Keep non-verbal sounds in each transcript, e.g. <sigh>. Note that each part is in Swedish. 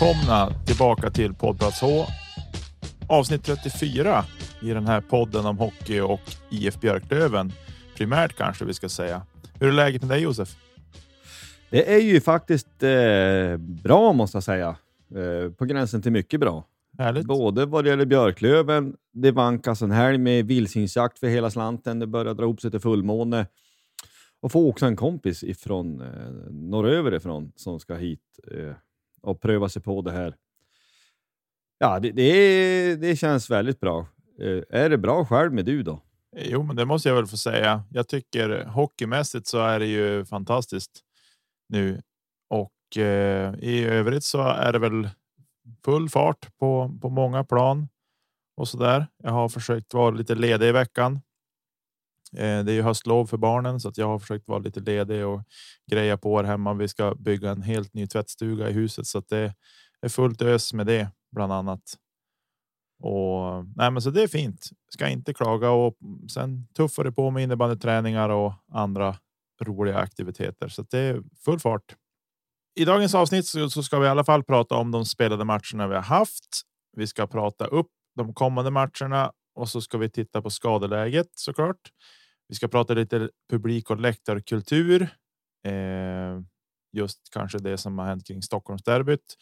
Välkomna tillbaka till Poddplats H. Avsnitt 34 i den här podden om hockey och IF Björklöven. Primärt kanske vi ska säga. Hur är läget med dig Josef? Det är ju faktiskt eh, bra måste jag säga. Eh, på gränsen till mycket bra. Härligt. Både vad det gäller Björklöven, det vankas en helg med vildsvinsjakt för hela slanten, det börjar dra ihop sig till fullmåne. Och få också en kompis ifrån eh, norröver ifrån som ska hit eh, och pröva sig på det här. Ja, det, det, det känns väldigt bra. Eh, är det bra själv med du då? Jo, men det måste jag väl få säga. Jag tycker hockeymässigt så är det ju fantastiskt nu och eh, i övrigt så är det väl full fart på, på många plan och så där. Jag har försökt vara lite ledig i veckan. Eh, det är ju höstlov för barnen så att jag har försökt vara lite ledig och greja på här hemma. Vi ska bygga en helt ny tvättstuga i huset så att det är fullt ös med det bland annat. Och nej, men så det är fint. Ska inte klaga och sen tuffar det på med innebandyträningar och andra roliga aktiviteter så att det är full fart. I dagens avsnitt så ska vi i alla fall prata om de spelade matcherna vi har haft. Vi ska prata upp de kommande matcherna och så ska vi titta på skadeläget såklart. Vi ska prata lite publik och läktarkultur. Eh, just kanske det som har hänt kring Stockholmsderbyt.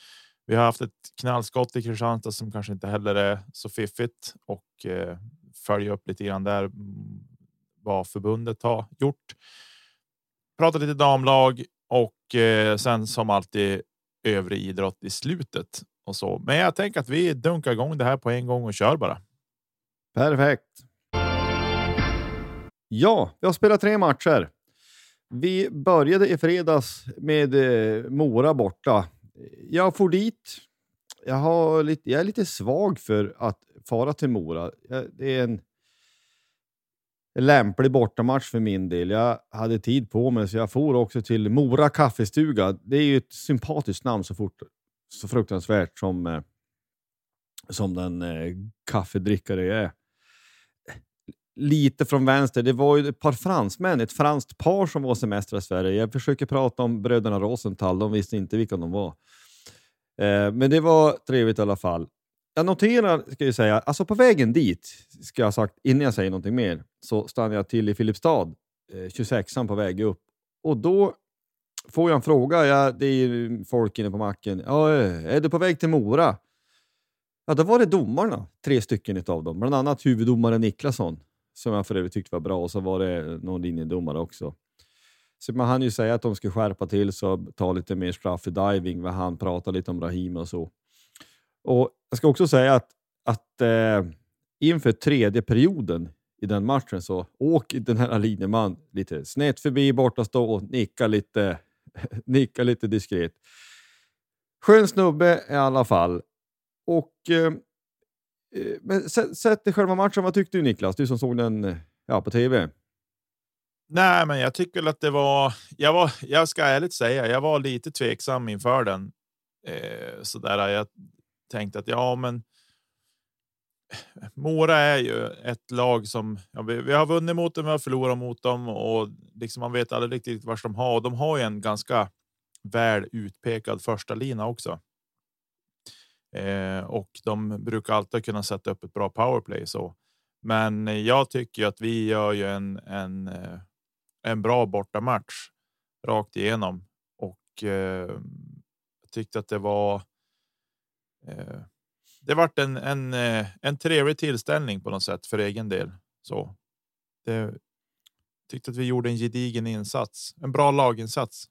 Vi har haft ett knallskott i Kristianstad som kanske inte heller är så fiffigt och eh, följa upp lite grann där mm, vad förbundet har gjort. Prata lite damlag och eh, sen som alltid övrig idrott i slutet och så. Men jag tänker att vi dunkar igång det här på en gång och kör bara. Perfekt. Ja, vi har spelat tre matcher. Vi började i fredags med eh, Mora borta. Jag får dit. Jag, har lite, jag är lite svag för att fara till Mora. Det är en lämplig bortamatch för min del. Jag hade tid på mig så jag for också till Mora kaffestuga. Det är ju ett sympatiskt namn så fort så fruktansvärt som, eh, som den eh, kaffedrickare jag är lite från vänster. Det var ju ett par fransmän, ett franskt par som var semestrar i Sverige. Jag försöker prata om bröderna Rosenthal, de visste inte vilka de var. Eh, men det var trevligt i alla fall. Jag noterar, ska jag säga, alltså på vägen dit, ska jag ha sagt innan jag säger någonting mer, så stannar jag till i Filipstad, eh, 26an på väg upp. Och då får jag en fråga, ja, det är folk inne på macken. Ja, är du på väg till Mora? Ja, då var det domarna, tre stycken av dem, bland annat huvuddomaren Niklasson som jag för övrigt tyckte var bra och så var det någon linjedomare också. Så man hann ju säga att de skulle skärpa till sig och ta lite mer straff i diving. Vad han pratade lite om Rahim och så. Och Jag ska också säga att, att eh, inför tredje perioden i den matchen så åker den här linjeman lite snett förbi borta stå och nickar lite, <laughs> nickar lite diskret. Skön snubbe i alla fall. Och, eh Eh, men sett till själva matchen, vad tyckte du Niklas? Du som såg den eh, ja, på tv. Nej, men jag tycker att det var. Jag var. Jag ska ärligt säga, jag var lite tveksam inför den. Eh, så där jag tänkte att ja, men. Eh, Mora är ju ett lag som ja, vi, vi, har vunnit mot dem, vi har förlorat mot dem och liksom man vet aldrig riktigt var de har. Och de har ju en ganska väl utpekad första lina också. Eh, och de brukar alltid kunna sätta upp ett bra powerplay så. Men jag tycker att vi gör ju en, en, eh, en bra bortamatch rakt igenom och eh, tyckte att det var. Eh, det vart en, en, eh, en trevlig tillställning på något sätt för egen del. Så det tyckte att vi gjorde en gedigen insats, en bra laginsats.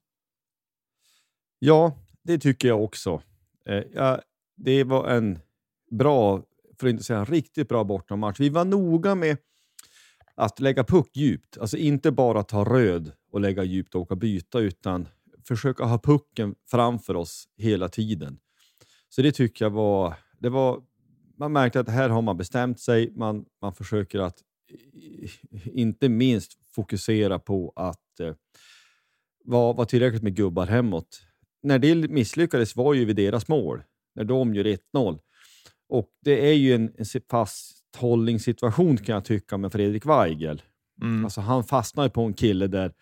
Ja, det tycker jag också. Eh, det var en bra, för att inte säga en riktigt bra bortamatch. Vi var noga med att lägga puck djupt, alltså inte bara ta röd och lägga djupt och åka byta, utan försöka ha pucken framför oss hela tiden. Så det tycker jag var... Det var man märkte att här har man bestämt sig. Man, man försöker att inte minst fokusera på att eh, vara, vara tillräckligt med gubbar hemåt. När det misslyckades var ju vid deras mål, när de gör 1-0. Och det är ju en, en fasthållningssituation kan jag tycka med Fredrik Weigel. Mm. Alltså, han fastnar på en kille där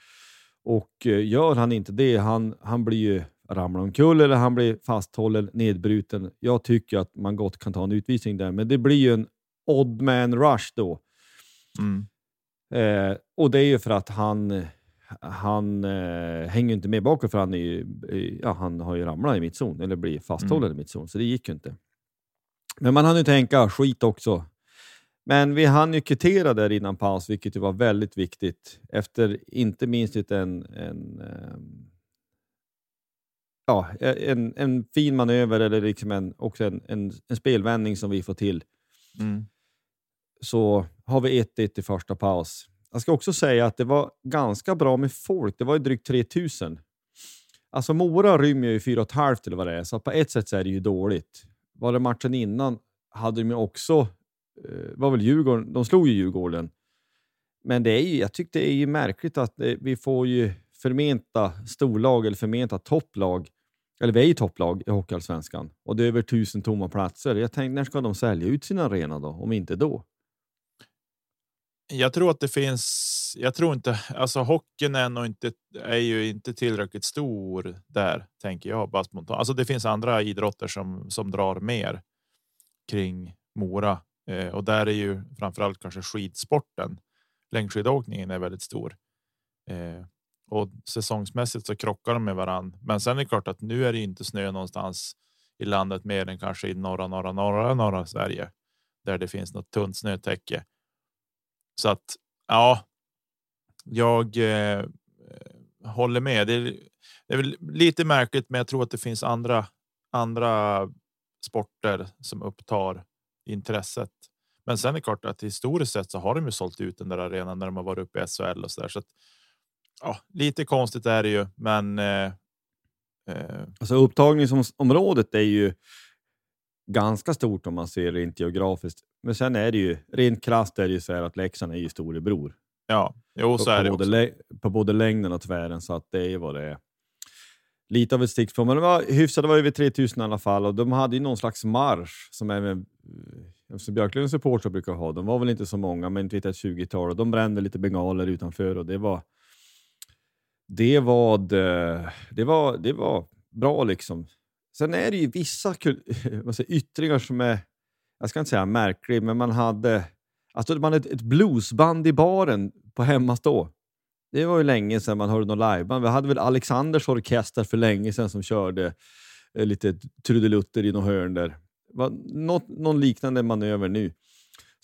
och uh, gör han inte det, han, han blir ju ramlar omkull eller han blir fasthållen, nedbruten. Jag tycker att man gott kan ta en utvisning där, men det blir ju en odd man rush då. Mm. Eh, och det är ju för att han, han eh, hänger inte med bakåt för han, är ju, ja, han har ju ramlat i mittzon, eller blir fasthållen mm. i mittzon, så det gick ju inte. Men man hann ju tänka skit också. Men vi hann ju kvittera där innan paus, vilket ju var väldigt viktigt. Efter inte minst en, en, ehm, ja, en, en fin manöver eller liksom en, också en, en, en spelvändning som vi får till. Mm. Så har vi 1-1 i första paus. Jag ska också säga att det var ganska bra med folk. Det var ju drygt 3000. Alltså Mora rymmer ju 4 500 eller vad det är, så på ett sätt så är det ju dåligt. Var det matchen innan hade de ju också, eh, var väl Djurgården, de slog ju Djurgården. Men det är ju, jag tycker det är ju märkligt att eh, vi får ju förmenta storlag eller förmenta topplag. Eller vi är ju topplag i Hockeyallsvenskan och det är över tusen tomma platser. Jag tänkte, när ska de sälja ut sin arena då? Om inte då? Jag tror att det finns. Jag tror inte alltså hockeyn är nog inte är ju inte tillräckligt stor där tänker jag bara spontant. Alltså det finns andra idrotter som som drar mer kring Mora eh, och där är ju framförallt kanske skidsporten. Längdskidåkningen är väldigt stor eh, och säsongsmässigt så krockar de med varann. Men sen är det klart att nu är det inte snö någonstans i landet mer än kanske i norra, norra, norra, norra Sverige där det finns något tunt snötäcke. Så att ja, jag eh, eh, håller med. Det är, det är väl lite märkligt, men jag tror att det finns andra andra sporter som upptar intresset. Men sen är det klart att historiskt sett så har de ju sålt ut den där arenan när de har varit uppe i SHL och så där. Så att, ja, lite konstigt är det ju, men. Eh, eh. Alltså upptagningsområdet är ju ganska stort om man ser rent geografiskt. Men sen är det ju rent krasst är det ju så här att Leksand är ju storebror. Ja, jo, så på, är det både på både längden och tvären, så att det är vad det är. Lite av ett stickspår, men det var hyfsat. Det var över 3000 i alla fall och de hade ju någon slags marsch som även som Björklunds supportrar brukar ha. De var väl inte så många, men inte ett 20-tal och de brände lite bengaler utanför och det var det var, det var, det var bra liksom. Sen är det ju vissa <laughs> säger, yttringar som är, jag ska inte säga märklig, men man hade alltså man hade ett bluesband i baren på hemmastå. Det var ju länge sedan man hörde någon liveband. Vi hade väl Alexanders orkester för länge sedan som körde eh, lite trudelutter i något hörn där. Något, någon liknande manöver nu.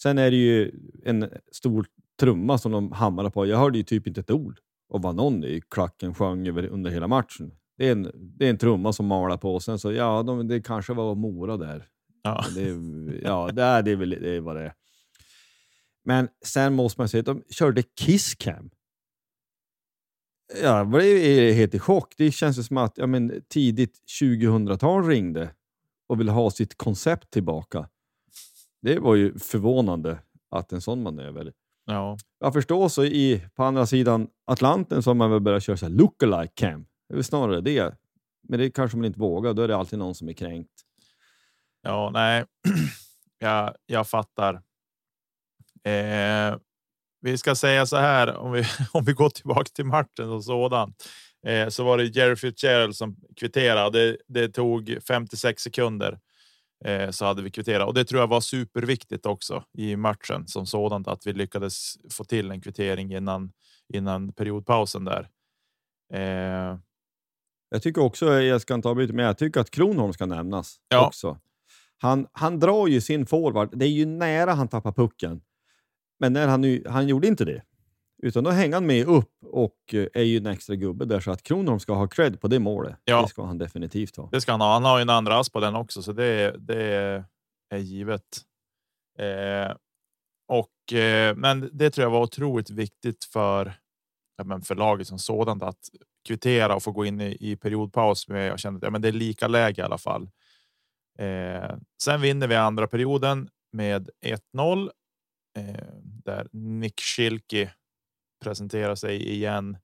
Sen är det ju en stor trumma som de hamrar på. Jag hörde ju typ inte ett ord. och vad någon i klacken sjöng över under hela matchen. Det är en, det är en trumma som malar på sen så ja, de, det kanske var Mora där. Ja. Det, är- ja, det är, det är väl det är vad det är. Men sen måste man säga att de körde Kisscam. Jag blev helt i chock. Det känns som att ja, men, tidigt 2000-tal ringde och ville ha sitt koncept tillbaka. Det var ju förvånande att en sån manöver. Ja. Jag förstår så i, på andra sidan Atlanten så har man väl börjat köra så här lookalike cam. Det är väl snarare det. Men det kanske man inte vågar. Då är det alltid någon som är kränkt. Ja, nej, <clears throat> jag, jag fattar. Eh, vi ska säga så här om vi <laughs> om vi går tillbaka till matchen och sådant. Eh, så var det Jerry Fitzgerald som kvitterade. Det, det tog 56 sekunder eh, så hade vi kvitterat och det tror jag var superviktigt också i matchen som sådant att vi lyckades få till en kvittering innan innan periodpausen där. Eh, jag tycker också, jag ska inte avbryta, men jag tycker att Kronholm ska nämnas Ja. också. Han, han drar ju sin forward. Det är ju nära han tappar pucken. Men när han, nu, han gjorde inte det. Utan då hänger han med upp och eh, är ju en extra gubbe där. Så att Kronholm ska ha cred på det målet. Ja. Det ska han definitivt ha. Det ska han ha. Han har ju en andra ass på den också, så det, det är givet. Eh, och, eh, men det tror jag var otroligt viktigt för, ja, men för laget som sådant att kvittera och få gå in i, i periodpaus med. Jag kände att ja, men det är lika läge i alla fall. Eh, sen vinner vi andra perioden med 1-0 eh, där Nick Schilke presenterar sig igen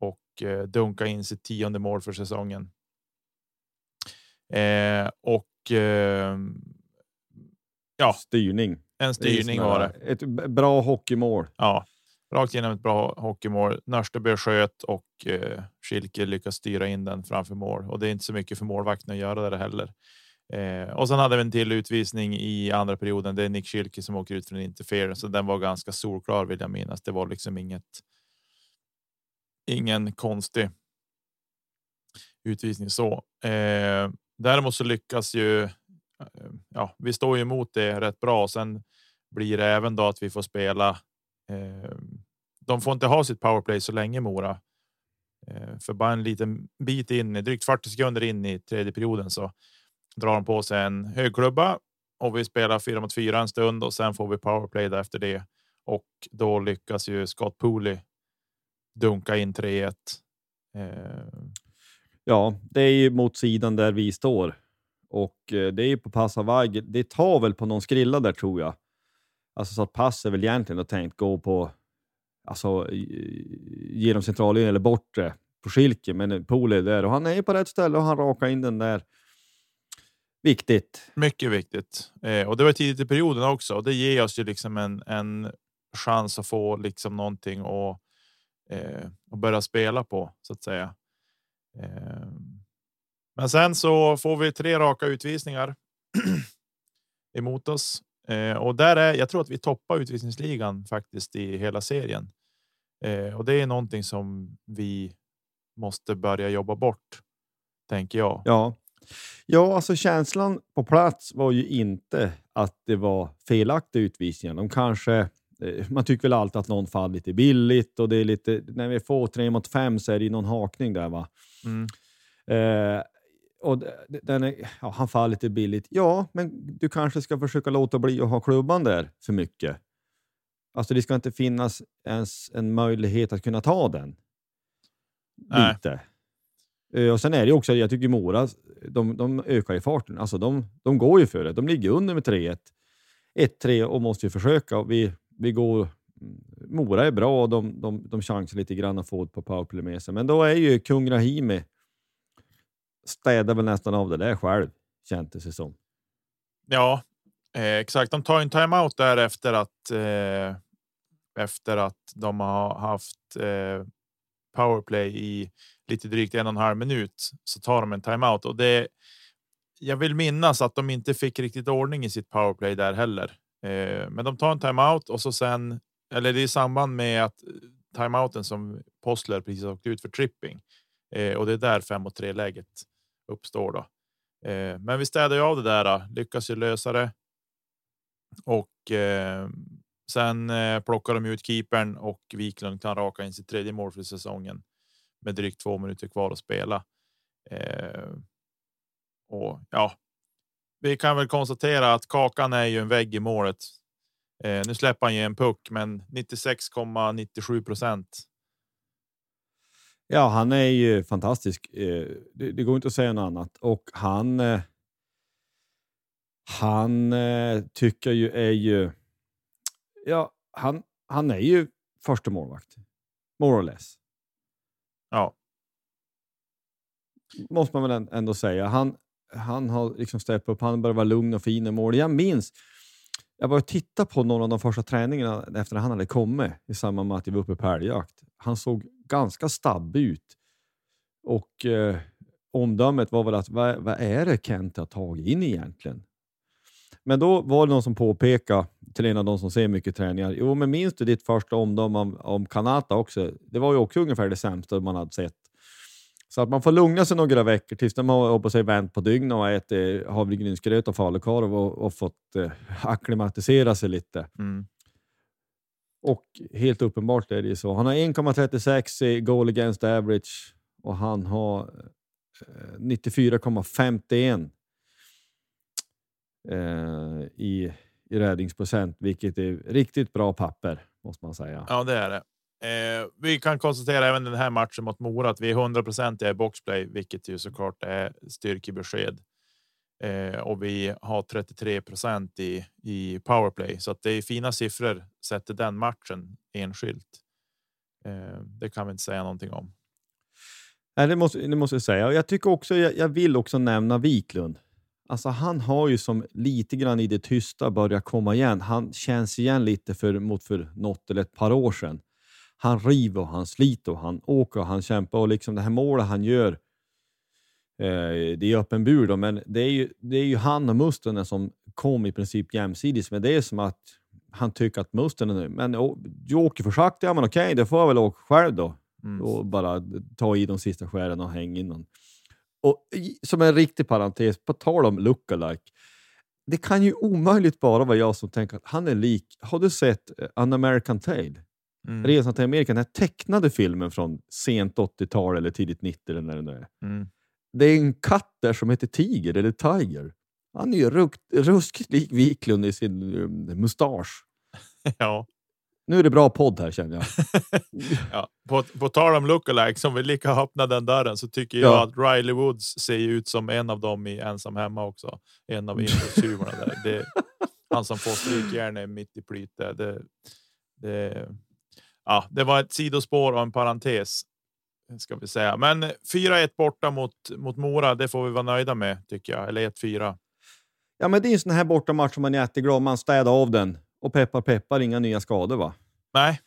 och eh, dunkar in sitt tionde mål för säsongen. Eh, och eh, Ja. Styrning. en styrning var det. Ett bra hockeymål. Ja, rakt igenom ett bra hockeymål. Nörstebö sköt och eh, Schilke lyckas styra in den framför mål och det är inte så mycket för målvakten att göra det heller. Eh, och sen hade vi en till utvisning i andra perioden. Det är Nick Schilke som åker ut för en interference så den var ganska solklar vill jag minnas. Det var liksom inget. Ingen konstig. Utvisning så. Eh, däremot så lyckas ju. Eh, ja, vi står ju emot det rätt bra. Sen blir det även då att vi får spela. Eh, de får inte ha sitt powerplay så länge Mora. Eh, för bara en liten bit in, drygt 40 sekunder in i tredje perioden så drar de på sig en högklubba och vi spelar fyra mot fyra en stund och sen får vi powerplay efter det. Och då lyckas ju Scott Pooley dunka in 3-1. Eh, Ja, det är ju mot sidan där vi står. Och eh, det är ju på Passavagg. Det tar väl på någon skrilla där tror jag. Alltså så att pass är väl egentligen och tänkt gå på alltså, genom centrallinjen eller bortre på Schilke, men Pool är där och han är ju på rätt ställe och han rakar in den där. Viktigt. mycket viktigt eh, och det var tidigt i perioden också och det ger oss ju liksom en, en chans att få liksom någonting och, eh, och börja spela på så att säga. Eh, men sen så får vi tre raka utvisningar <clears throat> emot oss eh, och där är. Jag tror att vi toppar utvisningsligan faktiskt i hela serien eh, och det är någonting som vi måste börja jobba bort. Tänker jag. Ja. ja, alltså känslan på plats var ju inte att det var felaktiga utvisningar. De kanske, eh, man tycker väl alltid att någon fall lite billigt och det är lite, när vi får tre mot fem så är det någon hakning där va. Mm. Eh, och den är, ja, han faller lite billigt. Ja, men du kanske ska försöka låta bli att ha klubban där för mycket. Alltså det ska inte finnas ens en möjlighet att kunna ta den. Nej. Lite. Eh, Och sen är det också, jag tycker Mora, de, de ökar i farten. Alltså de, de går ju för det. De ligger under med 3-1. 1-3 och måste ju försöka. Och Vi, vi går, mm, Mora är bra och de, de, de chansar lite grann att få ett på powerplay med sig. Men då är ju kung Rahimi städar väl nästan av det där själv, kändes det som. Ja, eh, exakt. De tar en timeout där efter att eh, efter att de har haft eh, powerplay i lite drygt en och en halv minut så tar de en timeout och det. Jag vill minnas att de inte fick riktigt ordning i sitt powerplay där heller, eh, men de tar en timeout och så sen eller det är i samband med att eh, timeouten som Postler precis åkt ut för tripping eh, och det är där 5 och 3 läget uppstår då. Eh, men vi städar ju av det där, lyckas ju lösa det. Och eh, Sen eh, plockar de ut keepern och Wiklund kan raka in sitt tredje mål för säsongen med drygt två minuter kvar att spela. Eh, och ja, vi kan väl konstatera att Kakan är ju en vägg i målet. Eh, nu släpper han ju en puck, men 96,97 procent. Ja, han är ju fantastisk. Eh, det, det, går inte att säga något annat. Och han. Eh, han eh, tycker ju är ju. Ja, han, han är ju första målvakt. More or less. Ja. Måste man väl ändå säga. Han, han har liksom steppat upp. Han börjar vara lugn och fin i mål. Jag minns. Jag var och tittade på några av de första träningarna efter att han hade kommit i samband med att vi var uppe på älgjakt. Han såg ganska stabb ut. Och eh, omdömet var väl att vad, vad är det Kent har tagit in egentligen? Men då var det någon som påpekade till en av de som ser mycket träningar. Jo, men minns du ditt första omdöme om, om Kanata också? Det var ju också ungefär det sämsta man hade sett. Så att man får lugna sig några veckor tills de har på sig vänt på dygnet och ätit eh, havregrynsgröt och falukorv och, och fått eh, <laughs> acklimatisera sig lite. Mm. Och helt uppenbart är det ju så. Han har 1,36 i goal against average och han har eh, 94,51 eh, i, i räddningsprocent, vilket är riktigt bra papper måste man säga. Ja, det är det. Eh, vi kan konstatera även den här matchen mot Mora att vi är 100% i boxplay, vilket ju såklart är styrkebesked. Eh, och vi har 33 i, i powerplay, så att det är fina siffror sätter den matchen enskilt. Eh, det kan vi inte säga någonting om. Nej, det måste, det måste jag säga. Jag tycker också, jag, jag vill också nämna Wiklund. Alltså han har ju som lite grann i det tysta börjat komma igen. Han känns igen lite för, mot för något eller ett par år sedan. Han river och han sliter och han åker och han kämpar och liksom det här målet han gör. Eh, det är öppen bur då, men det är, ju, det är ju han och Mustonen som kom i princip jämsides. Men det är som att han tycker att Mustonen, men du åker för sakta, ja men okej, det får jag väl åka själv då. Mm. Och bara ta i de sista skären och hänga in någon. Och som en riktig parentes, på tal om lookalike. Det kan ju omöjligt bara vara jag som tänker att han är lik. Har du sett eh, An American Tale? Mm. Resan till Amerika, den här tecknade filmen från sent 80-tal eller tidigt 90 eller när det nu är. Mm. Det är en katt där som heter Tiger, eller Tiger. Han är ju ruskigt lik Wiklund i sin um, mustasch. <laughs> ja. Nu är det bra podd här känner jag. <laughs> ja, på, på tal om lookalike, som vill lika öppna den dörren, så tycker jag att Riley Woods ser ut som en av dem i Ensam hemma också. En av inbrottstjuvarna där. Det, han som får strykjärn mitt i plytet. Det, det, ja, det var ett sidospår och en parentes ska vi säga. Men 4-1 borta mot mot Mora. Det får vi vara nöjda med tycker jag. Eller 1-4. Ja, men det är en sån här bortamatch som man är jätteglad man städar av den och peppar peppar, inga nya skador va? Nej,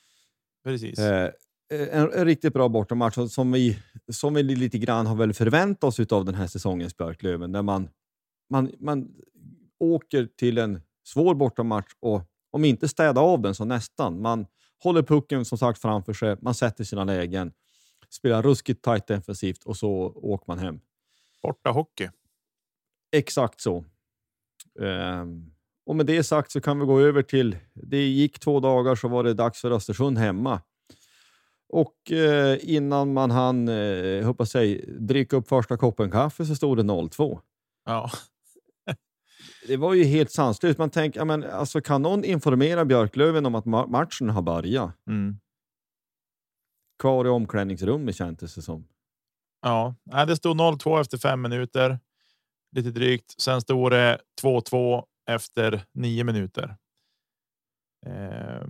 precis. Eh, en, en, riktigt bra bortamatch som vi, som vi lite grann har väl förväntat oss av den här säsongens Björklöven. Där man, man, man åker till en svår bortamatch och om inte städa av den så nästan. Man håller pucken som sagt framför sig, man sätter sina lägen, spelar ruskigt tajt defensivt och så åker man hem. Borta hockey. Exakt så. Um, och med det sagt så kan vi gå över till, det gick två dagar så var det dags för Östersund hemma. Och eh, innan man hann, eh, hoppas jag, dricka upp första koppen kaffe så stod det 0-2. Ja. <laughs> det var ju helt sanslöst. Man tänker, men, alltså, kan någon informera Björklöven om att ma matchen har börjat? Mm. Kvar i omklädningsrummet kändes det som. Ja, det stod 0-2 efter fem minuter. Lite drygt. Sen står det 2-2 efter nio minuter. Eh,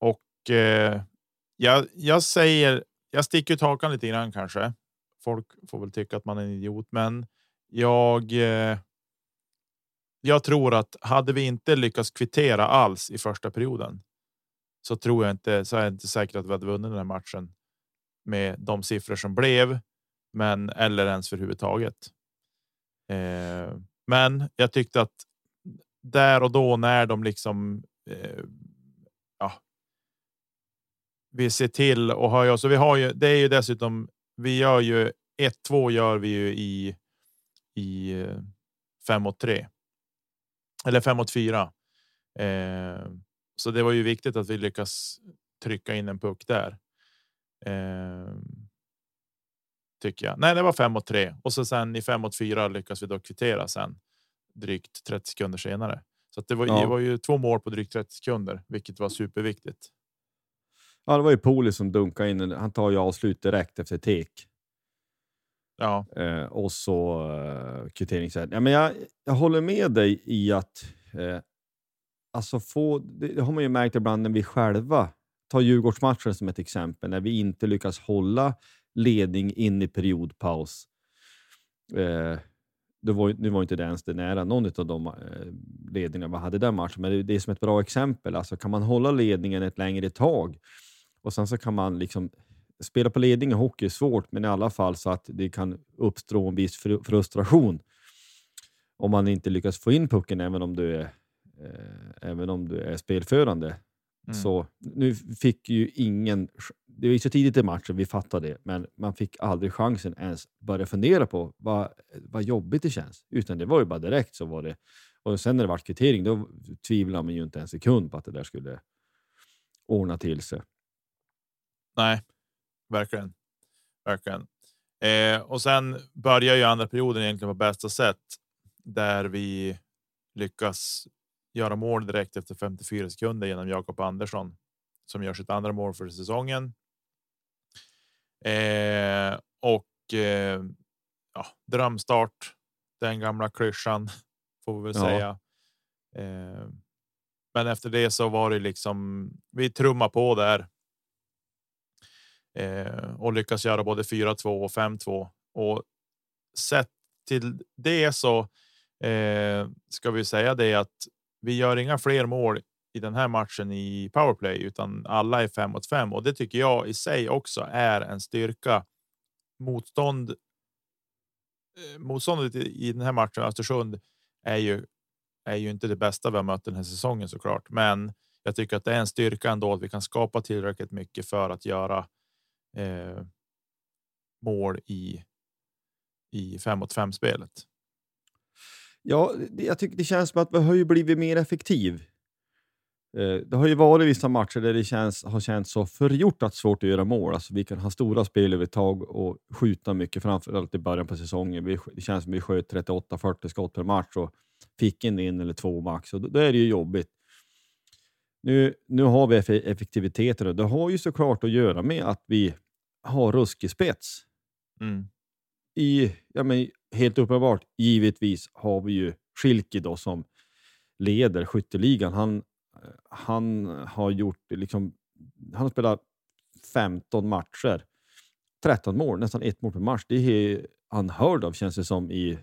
och eh, jag, jag säger, jag sticker ut hakan lite grann kanske. Folk får väl tycka att man är en idiot, men jag. Eh, jag tror att hade vi inte lyckats kvittera alls i första perioden. Så tror jag inte så är jag inte säker att vi hade vunnit den här matchen. Med de siffror som blev, men eller ens för huvudtaget. Eh, men jag tyckte att där och då när de liksom. Eh, ja. Vi ser till och höja så vi har ju. Det är ju dessutom. Vi gör ju 1-2 gör vi ju i i eh, 5 mot 3. Eller 5 mot 4. Eh, så det var ju viktigt att vi lyckas trycka in en puck där. Eh, tycker jag. Nej, det var fem mot tre och så sen i fem mot fyra lyckas vi då kvittera sen drygt 30 sekunder senare. Så det var, ja. det var ju två mål på drygt 30 sekunder, vilket var superviktigt. Ja, det var ju Poli som dunkade in. Han tar ju avslut direkt efter tek. Ja. Eh, och så eh, kvitteringsrätt. Ja, men jag, jag håller med dig i att eh, alltså få, det, det, har man ju märkt ibland när vi själva tar Djurgårdsmatchen som ett exempel, när vi inte lyckas hålla ledning in i periodpaus. Eh, det var, nu var inte det ens det nära någon av de eh, ledningarna vi hade den matchen, men det, det är som ett bra exempel. Alltså, kan man hålla ledningen ett längre tag och sen så kan man liksom spela på ledning i hockey är svårt, men i alla fall så att det kan uppstå en viss frustration om man inte lyckas få in pucken även om du är, eh, även om du är spelförande. Mm. Så nu fick ju ingen... Det ju så tidigt i matchen, vi fattade det, men man fick aldrig chansen ens börja fundera på vad, vad jobbigt det känns. Utan det var ju bara direkt så var det. Och sen när det var kvittering, då tvivlade man ju inte en sekund på att det där skulle ordna till sig. Nej, verkligen. Verkligen. Eh, och sen börjar ju andra perioden egentligen på bästa sätt där vi lyckas göra mål direkt efter 54 sekunder genom Jakob Andersson som gör sitt andra mål för säsongen. Eh, och eh, ja, drömstart. Den gamla klyschan <laughs> får vi väl ja. säga. Eh, men efter det så var det liksom vi trumma på där. Eh, och lyckas göra både 4-2 och 5-2 och sett till det så eh, ska vi säga det att vi gör inga fler mål i den här matchen i powerplay, utan alla är fem mot fem och det tycker jag i sig också är en styrka. Motstånd. Eh, motståndet i den här matchen Östersund är ju är ju inte det bästa vi har mött den här säsongen såklart, men jag tycker att det är en styrka ändå att vi kan skapa tillräckligt mycket för att göra eh, mål i. I fem mot fem spelet. Ja, jag tycker det känns som att vi har ju blivit mer effektiv. Eh, det har ju varit vissa matcher där det känns, har känts så förgjort svårt att göra mål. Alltså vi kan ha stora spelövertag och skjuta mycket, framförallt i början på säsongen. det känns som att vi sköt 38-40 skott per match och fick en in eller två max. Och då, är det ju jobbigt. Nu, nu har vi effektiviteten och det har ju såklart att göra med att vi har ruskig spets. Mm. I, ja, men, helt uppenbart, givetvis har vi ju Schilke då som leder skytteligan. Han, eh, han har gjort liksom, han har spelat 15 matcher, 13 mål, nästan ett mål per match. Det är unheard av känns det som i,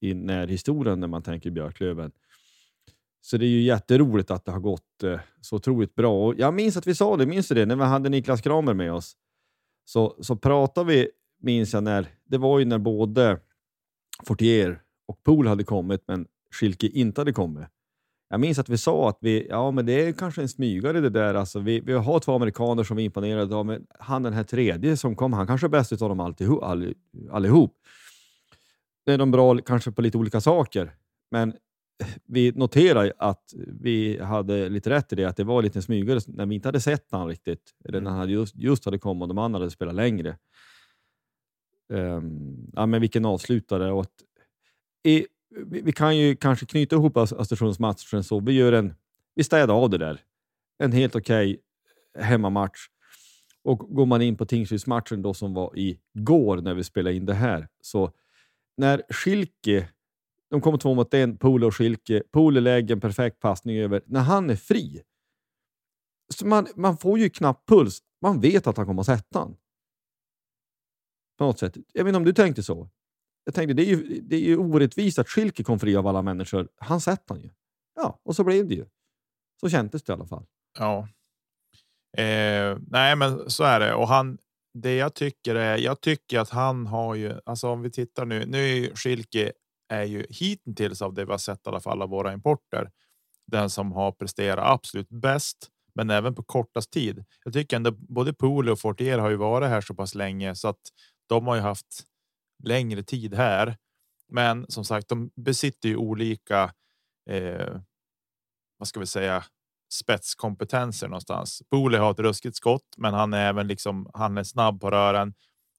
i närhistorien när man tänker Björklöven. Så det är ju jätteroligt att det har gått eh, så otroligt bra. Och jag minns att vi sa det, minns du det, när vi hade Niklas Kramer med oss? Så, så pratade vi, minns jag, när det var ju när både Fortier och Pool hade kommit, men Schilke inte hade kommit. Jag minns att vi sa att vi, ja, men det är kanske en smygare det där. Alltså, vi, vi har två amerikaner som vi imponerade av, men han den här tredje som kom, han kanske är bäst av dem alltihop. All, allihop. Det är de bra kanske på lite olika saker, men vi noterar att vi hade lite rätt i det, att det var lite smygare när vi inte hade sett honom riktigt. Eller när han just, just hade kommit och de andra hade spelat längre. Um, ja, men vilken avslutare. Och att, i, vi, vi, kan ju kanske knyta ihop Östersundsmatchen så. Vi, gör en, vi städar av det där. En helt okej okay hemmamatch. Och går man in på Tingsrydsmatchen då som var igår när vi spelade in det här, så när Schilke, de kommer två mot en, Pole och Schilke, Pole lägger en perfekt passning över, när han är fri, så man, man får ju knappt puls. Man vet att han kommer att sätta den. På något sätt. Jag vet inte om du tänkte så? Jag tänkte det är ju, det är ju orättvist att Schilke kom fri av alla människor. Han satt han ju. Ja, och så blev det ju. Så kändes det i alla fall. Ja. Eh, nej, men så är det. Och han, det jag tycker är, jag tycker att han har ju, alltså om vi tittar nu, nu är ju Schilke är ju hittills av det vi har sett i alla fall av våra importer, den som har presterat absolut bäst, men även på kortast tid. Jag tycker ändå både Polo och Fortier har ju varit här så pass länge så att de har ju haft längre tid här. Men som sagt, de besitter ju olika. Eh, vad ska vi säga? spetskompetenser någonstans. Booley har ett ruskigt skott, men han är även liksom. Han är snabb på rören.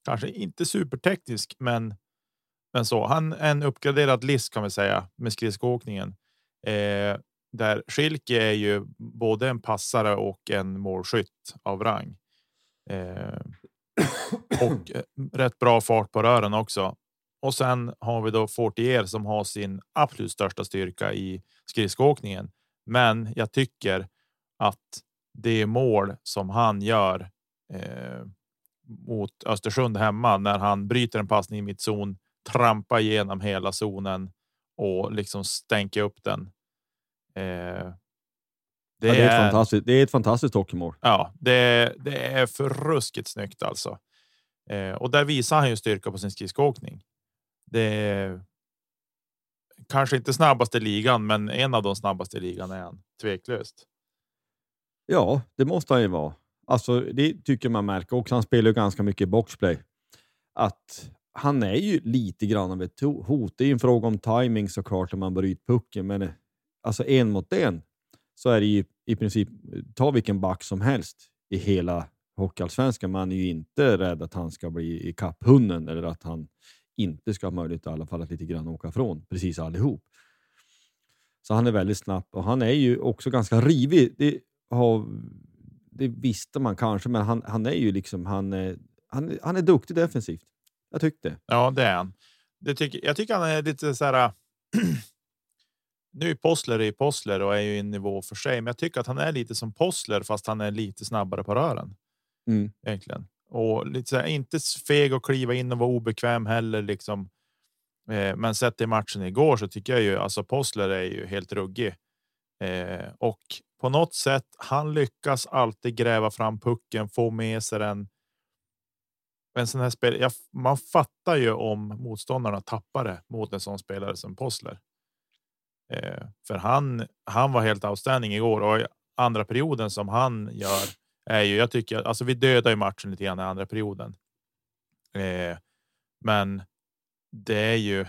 Kanske inte superteknisk, men men så han är en uppgraderad list kan vi säga med skridskoåkningen. Eh, där Schilke är ju både en passare och en målskytt av rang. Eh, och eh, rätt bra fart på rören också. Och sen har vi då Fortier som har sin absolut största styrka i skridskoåkningen. Men jag tycker att det mål som han gör eh, mot Östersund hemma när han bryter en passning i mittzon, trampa igenom hela zonen och liksom stänka upp den. Eh, det, ja, det, är ett fantastiskt, det är ett fantastiskt hockeymål. Ja, det, det är för ruskigt snyggt alltså. Eh, och där visar han ju styrka på sin skridskoåkning. Det är kanske inte snabbast i ligan, men en av de snabbaste ligan är han tveklöst. Ja, det måste han ju vara. Alltså, det tycker man märker också. Han spelar ju ganska mycket boxplay. Att han är ju lite grann av ett hot. Det är en fråga om timing såklart när man bryter pucken, men alltså en mot en så är det ju i princip ta vilken back som helst i hela Hockeyallsvenskan. Man är ju inte rädd att han ska bli i kapphunden eller att han inte ska ha möjlighet i alla fall att lite grann åka från precis allihop. Så han är väldigt snabb och han är ju också ganska rivig. Det, har, det visste man kanske, men han, han är ju liksom han är, han, han är duktig defensivt. Jag tyckte. Ja, det är han. Det tycker, jag tycker han är lite så här. <clears throat> nu är Possler i Possler och är ju i en nivå för sig, men jag tycker att han är lite som Possler fast han är lite snabbare på rören. Mm. Egentligen och lite så här, inte feg att kliva in och vara obekväm heller liksom. Eh, men sett i matchen igår så tycker jag ju alltså Possler är ju helt ruggig eh, och på något sätt. Han lyckas alltid gräva fram pucken, få med sig den en sån här spel. Ja, man fattar ju om motståndarna tappar det mot en sån spelare som Possler. Eh, för han, han var helt outstanding igår och andra perioden som han gör är ju. Jag tycker alltså vi dödar ju matchen lite grann i andra perioden. Eh, men det är ju.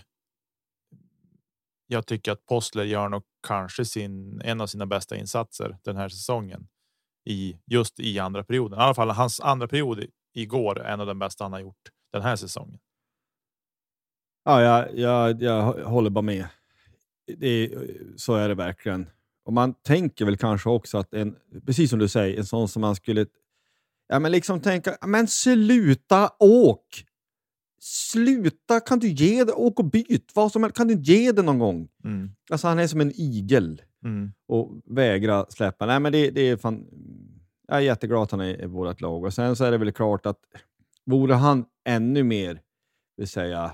Jag tycker att Possler gör nog kanske sin en av sina bästa insatser den här säsongen i just i andra perioden. I alla fall hans andra period igår en av de bästa han har gjort den här säsongen. Ja, jag, jag, jag håller bara med. Det, så är det verkligen. Och man tänker väl kanske också att en, precis som du säger, en sån som man skulle ja, men liksom tänka, men sluta åk! Sluta, kan du ge det? Åk och byt, vad som helst. Kan du ge det någon gång? Mm. Alltså han är som en igel mm. och vägrar släppa. Nej, men det, det är fan, jag är jätteglad att han är i vårt lag. Och sen så är det väl klart att vore han ännu mer vill säga,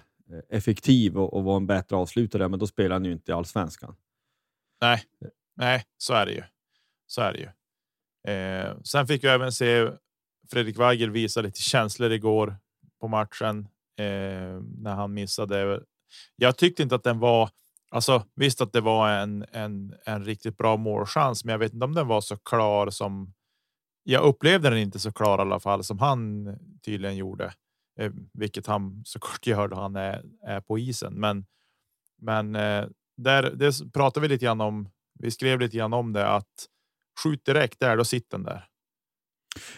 effektiv och, och var en bättre avslutare, men då spelar han ju inte i allsvenskan. Nej, nej, så är det ju. Så är det ju. Eh, sen fick vi även se Fredrik Weigel visa lite känslor igår på matchen eh, när han missade. Jag tyckte inte att den var Alltså visst att det var en, en, en riktigt bra målchans, men jag vet inte om den var så klar som jag upplevde den inte så klar i alla fall som han tydligen gjorde, eh, Eh, vilket han <laughs> såklart gör då han är, är på isen. Men, men eh, där det pratar vi lite grann om. Vi skrev lite grann om det att skjut direkt där, då sitter den där.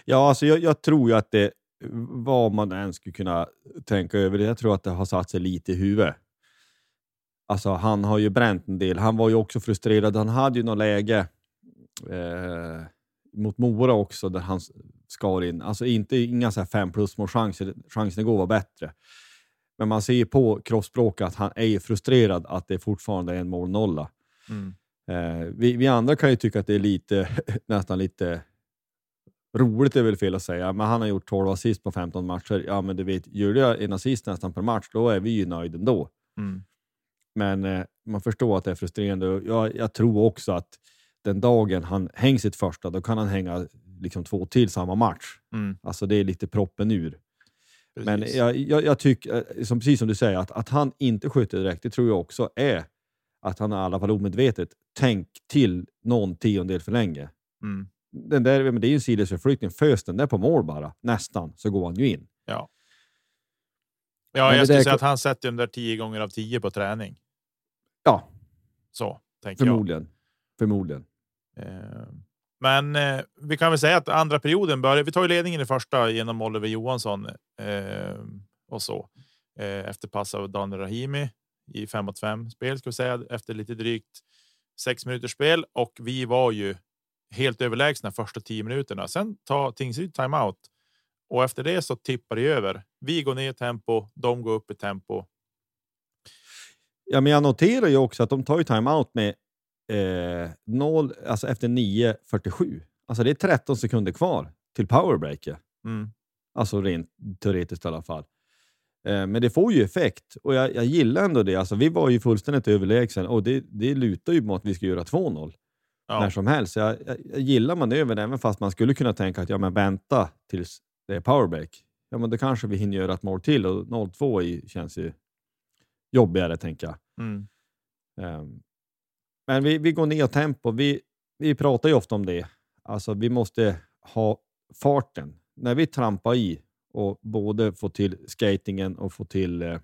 Ja, alltså jag, jag tror ju att det vad man än skulle kunna tänka över det. Jag tror att det har satt sig lite i huvudet. Alltså, han har ju bränt en del. Han var ju också frustrerad. Han hade ju något läge. Eh, mot Mora också där han skar in. Alltså inte, inga så här fem plus mål chanser. Chansen igår var bättre. Men man ser ju på kroppsspråket att han är frustrerad att det fortfarande är en målnolla. Mm. Eh, vi, vi, andra kan ju tycka att det är lite, <laughs> nästan lite roligt, är väl fel att säga, men han har gjort 12 assist på 15 matcher. Ja, men du vet, gör jag en assist nästan per match, då är vi ju nöjda ändå. Mm. Men eh, man förstår att det är frustrerande. Jag, jag tror också att den dagen han hänger sitt första, då kan han hänga liksom två till samma match. Mm. Alltså det är lite proppen ur. Precis. Men jag, jag, jag tycker, eh, som, precis som du säger, att, att han inte skjuter direkt, det tror jag också är att han i alla fall omedvetet tänkt till någon tiondel för länge. Mm. Den där, det är ju en sidledsförflyttning. Fös den där på mål bara, nästan, så går han ju in. Ja. Ja, jag skulle säga att han sätter den där tio gånger av tio på träning. Ja. Så tänker Förmodligen. jag. Förmodligen. Eh, men eh, vi kan väl säga att andra perioden börjar. Vi tar ju ledningen i första genom Oliver Johansson eh, och så eh, efter pass av Daniel Rahimi i 5 mot 5 spel ska vi säga efter lite drygt sex minuters spel och vi var ju helt överlägsna första tio minuterna. Sen tar Tingsryd timeout och efter det så tippar det över. Vi går ner i tempo, de går upp i tempo. Ja, men jag noterar ju också att de tar ju timeout med eh, 0, alltså efter 9.47. Alltså det är 13 sekunder kvar till powerbreaket. Mm. Alltså rent teoretiskt i alla fall. Eh, men det får ju effekt och jag, jag gillar ändå det. Alltså, vi var ju fullständigt överlägsna och det, det lutar ju mot att vi ska göra 2-0 Ja. när som helst. Jag, jag, jag gillar manövern även fast man skulle kunna tänka att ja, men vänta tills det är powerbreak. Ja, men då kanske vi hinner göra ett mål till och 0-2 i- känns ju jobbigare, tänker jag. Mm. Ehm, Men vi, vi går ner tempo. Vi, vi pratar ju ofta om det. Alltså, vi måste ha farten. När vi trampar i och både få till skatingen och få till, eh, eh,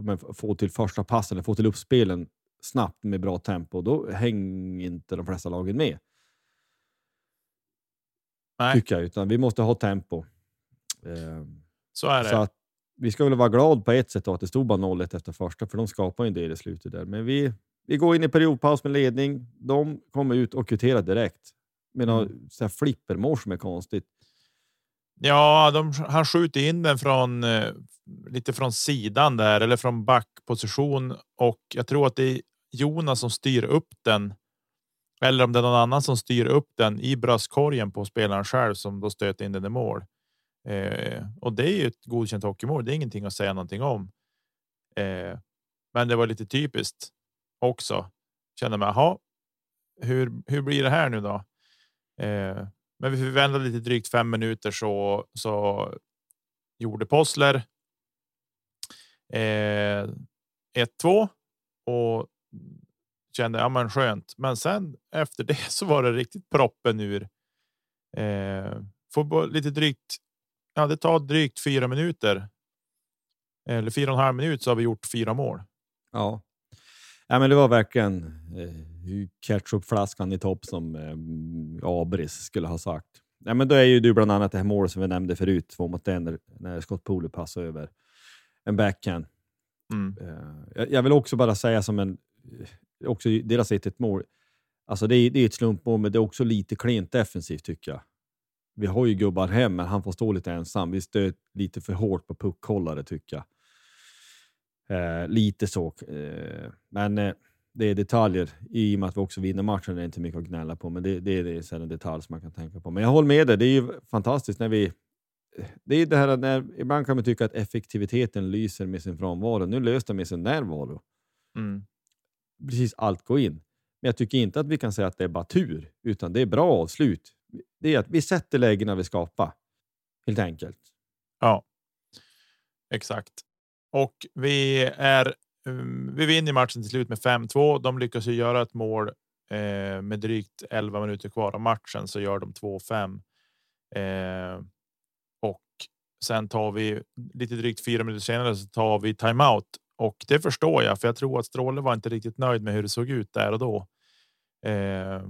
men få till första passen, eller få till uppspelen snabbt med bra tempo, då hänger inte de flesta lagen med. Nej, Tycker jag, utan vi måste ha tempo. Ehm, så är det. så att vi ska väl vara glad på ett sätt då att det stod bara 0-1 efter första, för de skapar ju en del i slutet där. Men vi, vi går in i periodpaus med ledning. De kommer ut och kvitterar direkt. Med något Mm. här flippermål som är konstigt. Ja, de, han skjuter in den från eh, lite från sidan där eller från backposition och jag tror att det är Jonas som styr upp den. Eller om det är någon annan som styr upp den i bröstkorgen på spelaren själv som då stöter in den i mål. Eh, och det är ju ett godkänt hockeymål. Det är ingenting att säga någonting om. Eh, men det var lite typiskt också. känner mig, jaha, hur, hur blir det här nu då? Eh, men vi förväntade lite drygt fem minuter så så gjorde Possler. 1-2 eh, och kände ja, men skönt. Men sen efter det så var det riktigt proppen ur. Eh, får lite drygt. Ja, det tar drygt fyra minuter. Eller fyra och en halv minut så har vi gjort fyra mål. Ja ja men det var verkligen eh, ketchupflaskan i topp som eh, Abris skulle ha sagt. Ja, men då är ju du bland annat det här målet som vi nämnde förut, två mot en, när, när Scott Pooley passar över en backhand. Mm. Eh, jag, jag vill också bara säga som en, eh, också deras 1 mål, alltså det är, det är ett slumpmål, men det är också lite klent defensivt tycker jag. Vi har ju gubbar hem, men han får stå lite ensam. Vi stöter lite för hårt på puckhållare tycker jag. Eh, lite så. Eh, men eh, det är detaljer. I och med att vi också vinner matchen är det inte mycket att gnälla på, men det, det, är en detalj som man kan tänka på. Men jag håller med dig, det är ju fantastiskt när vi... Det är det här när, ibland kan man tycka att effektiviteten lyser med sin frånvaro. Nu löste den med sin närvaro. Mm. Precis allt går in. Men jag tycker inte att vi kan säga att det är bara tur, utan det är bra avslut. Det är att vi sätter lägena vi skapar, helt enkelt. Ja, exakt. Och vi är. Mm, vi vinner matchen till slut med 5-2. De lyckas ju göra ett mål eh, med drygt 11 minuter kvar av matchen så gör de 2-5. Eh, och sen tar vi lite drygt fyra minuter senare så tar vi timeout och det förstår jag, för jag tror att Stråle var inte riktigt nöjd med hur det såg ut där och då. Eh,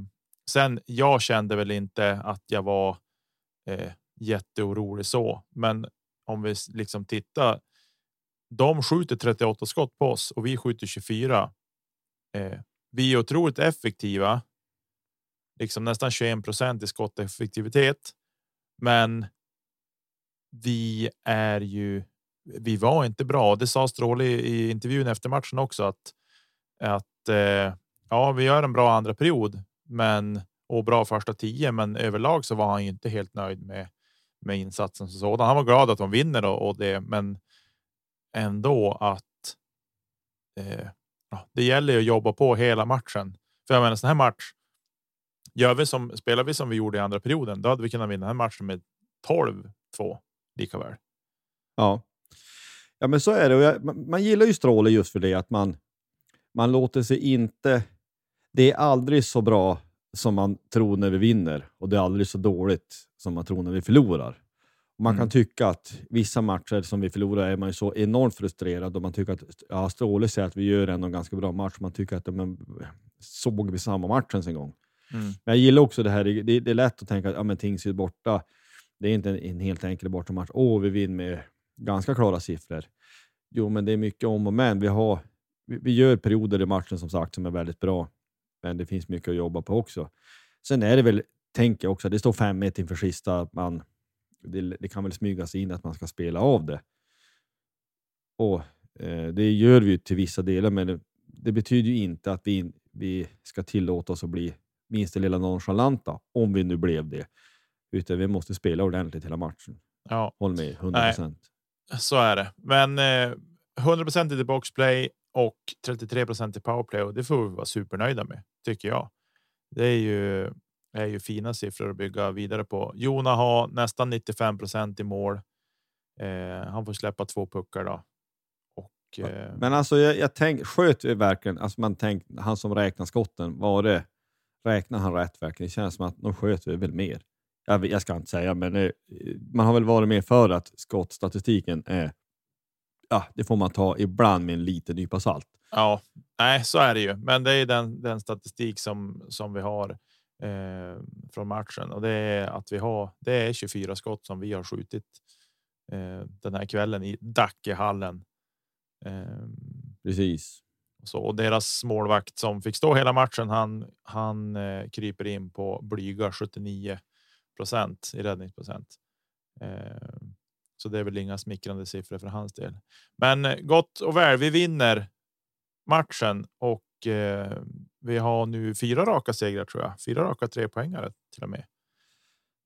sen jag kände väl inte att jag var eh, jätteorolig så, men om vi liksom tittar. De skjuter 38 skott på oss och vi skjuter 24. Eh, vi är otroligt effektiva. Liksom nästan 21 procent i skotteffektivitet. Men. Vi är ju. Vi var inte bra. Det sa Stråle i, i intervjun efter matchen också att att eh, ja, vi gör en bra andra period, men och bra första tio. Men överlag så var han ju inte helt nöjd med med insatsen som sådan. Han var glad att de vinner och, och det, men ändå att. Eh, det gäller ju att jobba på hela matchen. För jag menar sån här match. Gör vi som spelar vi som vi gjorde i andra perioden, då hade vi kunnat vinna den här matchen med 12-2 lika väl. Ja. ja, men så är det. Och jag, man, man gillar ju Stråle just för det att man, man låter sig inte... Det är aldrig så bra som man tror när vi vinner och det är aldrig så dåligt som man tror när vi förlorar. Man Mm. kan tycka att vissa matcher som vi förlorar är man ju så enormt frustrerad och man tycker att ja, Stråle säger att vi gör ändå en ganska bra match. Man tycker att men, såg vi samma match ens en gång? Mm. Men jag gillar också det här, det, det är lätt att tänka att ja, men Tingsryd borta, det är inte en, en helt enkel bortamatch. Åh, vi vinner med ganska klara siffror. Jo, men det är mycket om och men. Vi, har, vi, vi gör perioder i matchen som sagt som är väldigt bra, men det finns mycket att jobba på också. Sen är det väl, tänker jag också, det står 5-1 inför sista, man, det, det kan väl smyga sig in att man ska spela av det. Och eh, Det gör vi ju till vissa delar, men det, det betyder ju inte att vi, vi ska tillåta oss att bli minsta lilla nonchalanta, om vi nu blev det. Utan vi måste spela ordentligt hela matchen. Ja, Håll med, 100 procent. så är det. Men eh, 100 procent i boxplay och 33 procent i powerplay och det får vi vara supernöjda med tycker jag. Det är ju är ju fina siffror att bygga vidare på. Jona har nästan 95 procent i mål. Eh, han får släppa två puckar då. Och, eh, Men alltså, jag, jag tänk, sköt vi verkligen, alltså man tänk, han som räknar skotten, var det, räknar han rätt verkligen? Det känns som att de sköt vi väl mer. Jag, jag ska inte säga, men eh, man har väl varit med för att skottstatistiken är, ja, det får man ta ibland med en liten nypa salt. Ja, nej, så är det ju. Men det är den, den statistik som som vi har eh, från matchen och det är att vi har. Det är 24 skott som vi har skjutit eh, den här kvällen i Dackehallen. Eh, Precis. så och deras målvakt som fick stå hela matchen. Han han eh, kryper in på blyga 79 procent i räddningsprocent. Eh, så det är väl inga smickrande siffror för hans del. Men eh, gott och väl. Vi vinner matchen och eh, vi har nu fyra raka segrar tror jag. Fyra raka trepoängare till och med.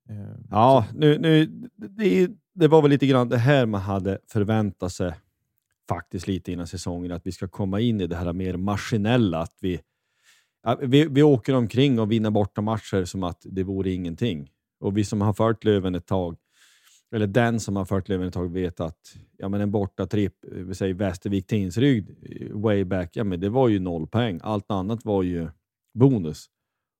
Eh, Ja, nu, nu, det, det var väl lite grann det här man hade förväntat sig faktiskt lite innan säsongen, att vi ska komma in i det här mer maskinella, att vi, ja, vi, vi åker omkring och vinner borta matcher som att det vore ingenting. Och vi som har följt Löven ett tag, eller den som har följt Löven ett tag vet att ja, men en borta tripp, vi eh, säger Västervik Tingsryd, eh, way back, ja, men det var ju noll poäng. Allt annat var ju bonus.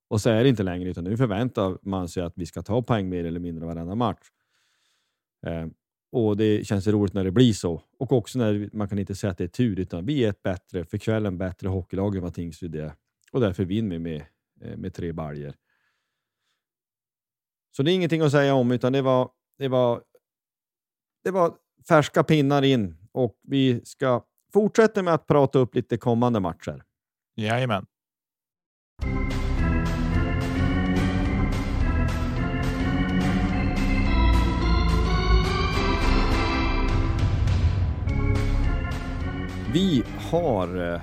Och så är det inte längre, utan nu förväntar man sig att vi ska ta poäng mer eller mindre varenda match. Eh, och det känns roligt när det blir så. Och också när man kan inte säga att det är tur, utan vi är ett bättre, för kvällen bättre hockeylag än vad Tingsryd är. Och därför vinner vi med, eh, med tre baljer. Så det är ingenting att säga om, utan det var, det var, det var färska pinnar in och vi ska fortsätta med att prata upp lite kommande matcher. Jajamän. Vi har eh,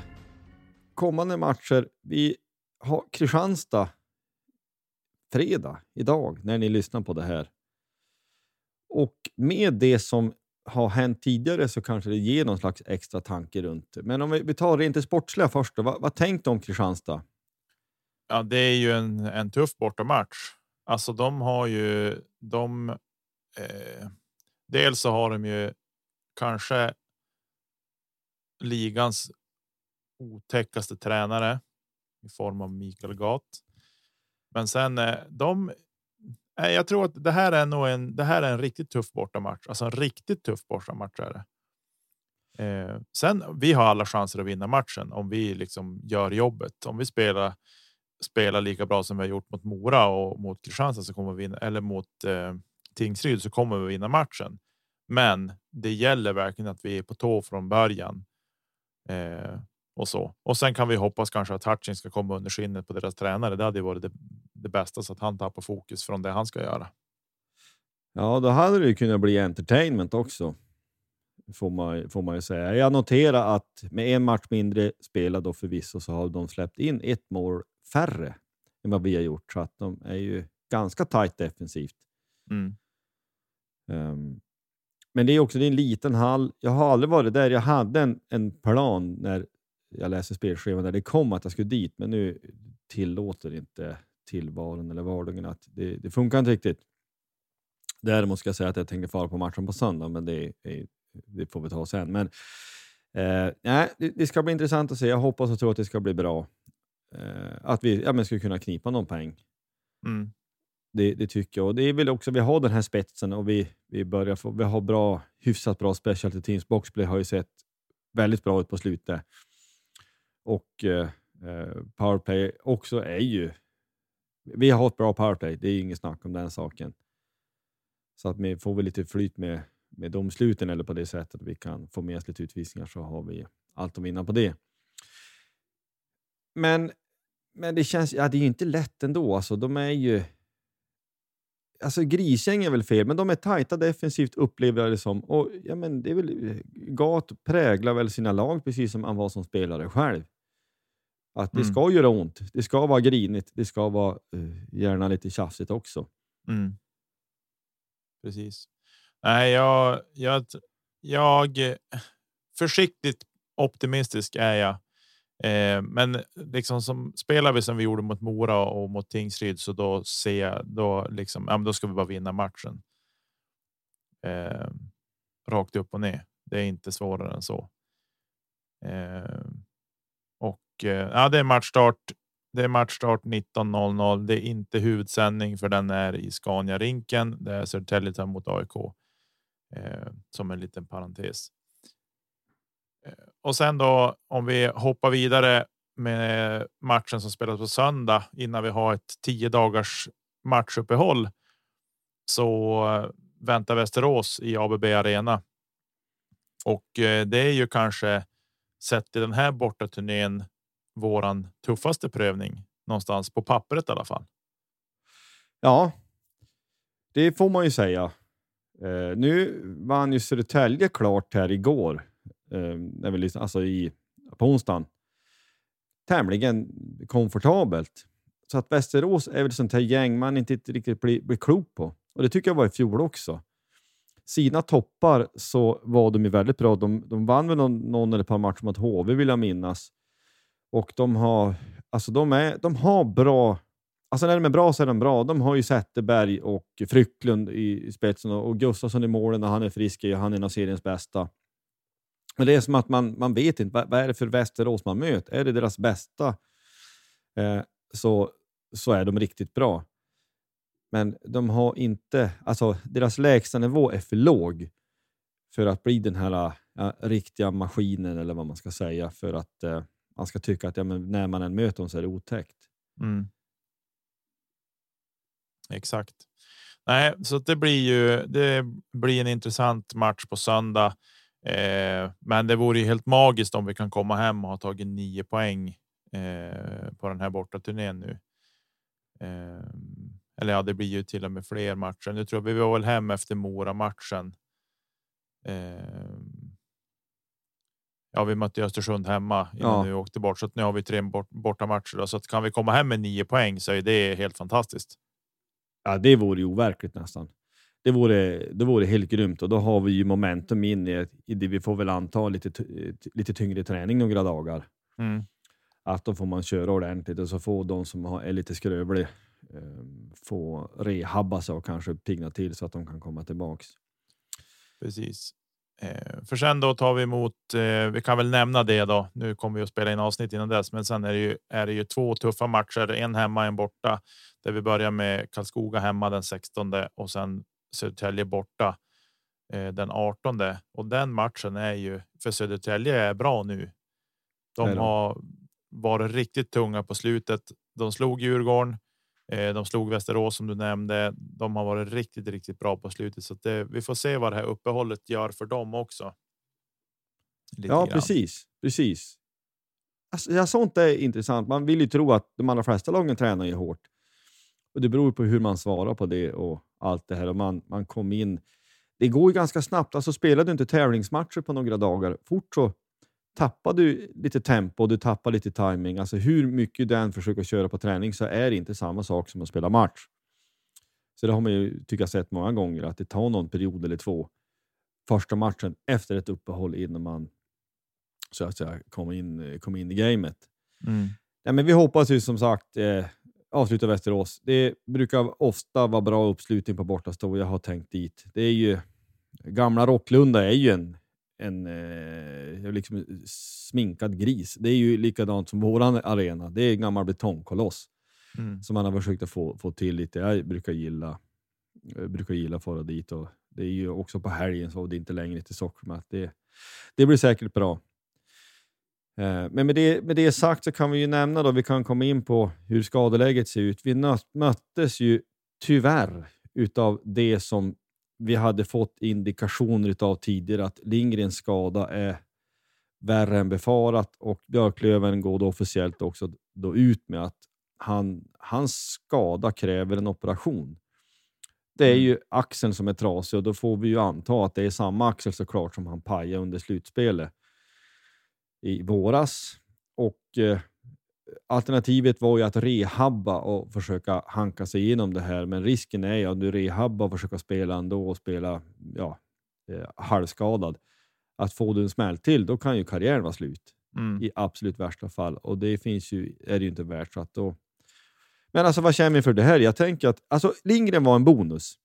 kommande matcher. Vi har Kristianstad fredag idag när ni lyssnar på det här. Och med det som har hänt tidigare så kanske det ger någon slags extra tanke runt det. Men om vi, tar rent det sportsliga först. Då. Vad, vad tänkte du om Kristianstad? Ja, det är ju en, en tuff bortamatch. Alltså, de har ju de. Eh, dels så har de ju kanske. Ligans otäckaste tränare i form av Mikael Gat. Men sen eh, de. Jag tror att det här är nog en. Det här är en riktigt tuff bortamatch, alltså en riktigt tuff bortamatch är det. Eh, sen vi har alla chanser att vinna matchen om vi liksom gör jobbet. Om vi spelar spelar lika bra som vi har gjort mot Mora och mot Kristianstad så kommer vi vinna eller mot eh, Tingsryd så kommer vi vinna matchen. Men det gäller verkligen att vi är på tå från början. Eh, och så. Och sen kan vi hoppas kanske att Hutchins ska komma under skinnet på deras tränare. Det hade ju varit det, det bästa så att han tappar fokus från det han ska göra. Ja, då hade det ju kunnat bli entertainment också. Får man, får man ju säga. Jag noterar att med en match mindre spelad och förvisso så har de släppt in ett mål färre än vad vi har gjort. Så att de är ju ganska tajt defensivt. Mm. Ehm, men det är också det är en liten hall. Jag har aldrig varit där. Jag hade en, en plan när jag läste spelscheman när det kom att jag skulle dit, men nu tillåter inte tillvaron eller vardagen att det, det funkar inte riktigt. Däremot ska jag säga att jag tänkte fara på matchen på söndag, men det, är, det får vi ta sen. Men eh, nej, det, det ska bli intressant att se. Jag hoppas och tror att det ska bli bra. Eh, att vi ja, men ska kunna knipa någon poäng. Mm. Det, det tycker jag. Och det är väl också, vi har den här spetsen och vi, vi börjar få, vi har bra, hyfsat bra specialty teams. Boxplay har ju sett väldigt bra ut på slutet. Och eh, eh, powerplay också är ju vi har ett bra powerplay, det är inget snack om den saken. Så att vi får vi lite flyt med, med domsluten eller på det sättet att vi kan få med oss lite utvisningar så har vi allt att vinna på det. Men, men det känns, ja det är ju inte lätt ändå. Alltså, de är ju... Alltså grisgäng är väl fel, men de är tajta defensivt upplever jag det som. Och, ja, men det är väl, Gat präglar väl sina lag precis som han var som spelare själv. Att det Mm. ska göra ont, det ska vara grinigt, det ska vara uh, gärna lite tjafsigt också. Mm. Precis. Nej, jag, jag, jag försiktigt optimistisk är jag. Eh, men liksom som spelar vi som vi gjorde mot Mora och mot Tingsryd så då ser jag då liksom. Ja, men då ska vi bara vinna matchen. Eh, rakt upp och ner. Det är inte svårare än så. Eh, och eh, ja, det är matchstart. Det är matchstart 19.00. Det är inte huvudsändning för den är i Scania rinken. Det är Södertälje tar mot AIK eh, som en liten parentes. Eh, och sen då om vi hoppar vidare med matchen som spelas på söndag innan vi har ett tio dagars matchuppehåll. Så eh, väntar Västerås i ABB Arena. Och eh, det är ju kanske sett i den här borta turnén våran tuffaste prövning någonstans på pappret i alla fall. Ja, det får man ju säga. Eh, nu vann ju Södertälje klart här igår, eh, när vi alltså i, på onsdagen. Tämligen komfortabelt. Så att Västerås är väl sånt här gäng man inte riktigt blir, blir klok på. Och det tycker jag var i fjol också. Sina toppar så var de ju väldigt bra. De, de vann väl någon, någon eller ett par matcher mot HV vill jag minnas. Och de har, alltså de är, de har bra Alltså när de är bra så är de bra. De har ju Zetterberg och Frycklund i spetsen och Gustafsson i målen när han är frisk. är Han är en av seriens bästa. Men det är som att man, man vet inte, vad, vad är det för Västerås man möter? Är det deras bästa eh, så, så är de riktigt bra. Men de har inte, alltså deras lägsta nivå är för låg för att bli den här ja, riktiga maskinen eller vad man ska säga för att eh, man ska tycka att ja, men när man än möter dem så är det otäckt. Mm. Exakt. Nej, så det blir ju. Det blir en intressant match på söndag, eh, men det vore ju helt magiskt om vi kan komma hem och ha tagit nio poäng eh, på den här borta turnén nu. Ehm. Eller ja, det blir ju till och med fler matcher. Nu tror jag vi var väl hem efter Mora matchen. Eh, ja, vi mötte Östersund hemma innan Ja. vi åkte bort, så att nu har vi tre bort, borta matcher. Då. Så att kan vi komma hem med nio poäng så är det helt fantastiskt. Ja, det vore ju overkligt nästan. Det vore, det vore helt grymt och då har vi ju momentum in i, i det vi får väl anta lite, lite tyngre träning några dagar. Mm. Att då får man köra ordentligt och så får de som har, är lite skrövlig eh, få rehabba sig och kanske pigna till så att de kan komma tillbaks. Precis. Eh, för sen då tar vi emot. Eh, vi kan väl nämna det då. Nu kommer vi att spela in avsnitt innan dess, men sen är det ju är det ju två tuffa matcher. En hemma, en borta där vi börjar med Karlskoga hemma den 16 och sen Södertälje borta eh, den 18 och den matchen är ju för Södertälje är bra nu. De? har varit riktigt tunga på slutet. De slog Djurgården. Eh, de slog Västerås som du nämnde. De har varit riktigt, riktigt bra på slutet så det, vi får se vad det här uppehållet gör för dem också. Lite Ja, grann. precis. precis. Alltså, sånt är intressant. Man vill ju tro att de allra flesta lagen tränar ju hårt. Och Det beror på hur man svarar på det och allt det här. Och man, man kom in. Det går ju ganska snabbt. Alltså, spelar du inte tävlingsmatcher på några dagar, fort så tappar du lite tempo, du tappar lite timing. Alltså hur mycket du än försöker köra på träning så är det inte samma sak som att spela match. Så det har man ju tycker jag sett många gånger, att det tar någon period eller två första matchen efter ett uppehåll innan man så att säga kommer in, kommer in i gamet. Mm. Ja, men vi hoppas ju som sagt eh, avsluta Västerås. Det brukar ofta vara bra uppslutning på bortastå. Jag har tänkt dit. Det är ju gamla Rocklunda är ju en, en eh, liksom sminkad gris. Det är ju likadant som våran arena. Det är en gammal betongkoloss Mm. som man har försökt att få, få till lite. Jag brukar gilla, jag brukar gilla att fara dit och det är ju också på helgen så det är inte längre till Sockermatt. Det, det blir säkert bra. Eh, Men med det, med det sagt så kan vi ju nämna då, vi kan komma in på hur skadeläget ser ut. Vi möttes ju tyvärr utav det som vi hade fått indikationer utav tidigare, att Lindgrens skada är värre än befarat och Björklöven går då officiellt också då ut med att han, hans skada kräver en operation. Det är ju axeln som är trasig och då får vi ju anta att det är samma axel såklart som han pajade under slutspelet i våras. Och eh, Alternativet var ju att rehabba och försöka hanka sig igenom det här, men risken är ju att du rehabbar och försöker spela ändå och spela ja, eh, halvskadad. Att få du en smäll till, då kan ju karriären vara slut Mm. i absolut värsta fall och det finns ju, är det ju inte värt. Så att då... Men alltså vad känner vi för det här? Jag tänker att alltså, Lindgren var en bonus,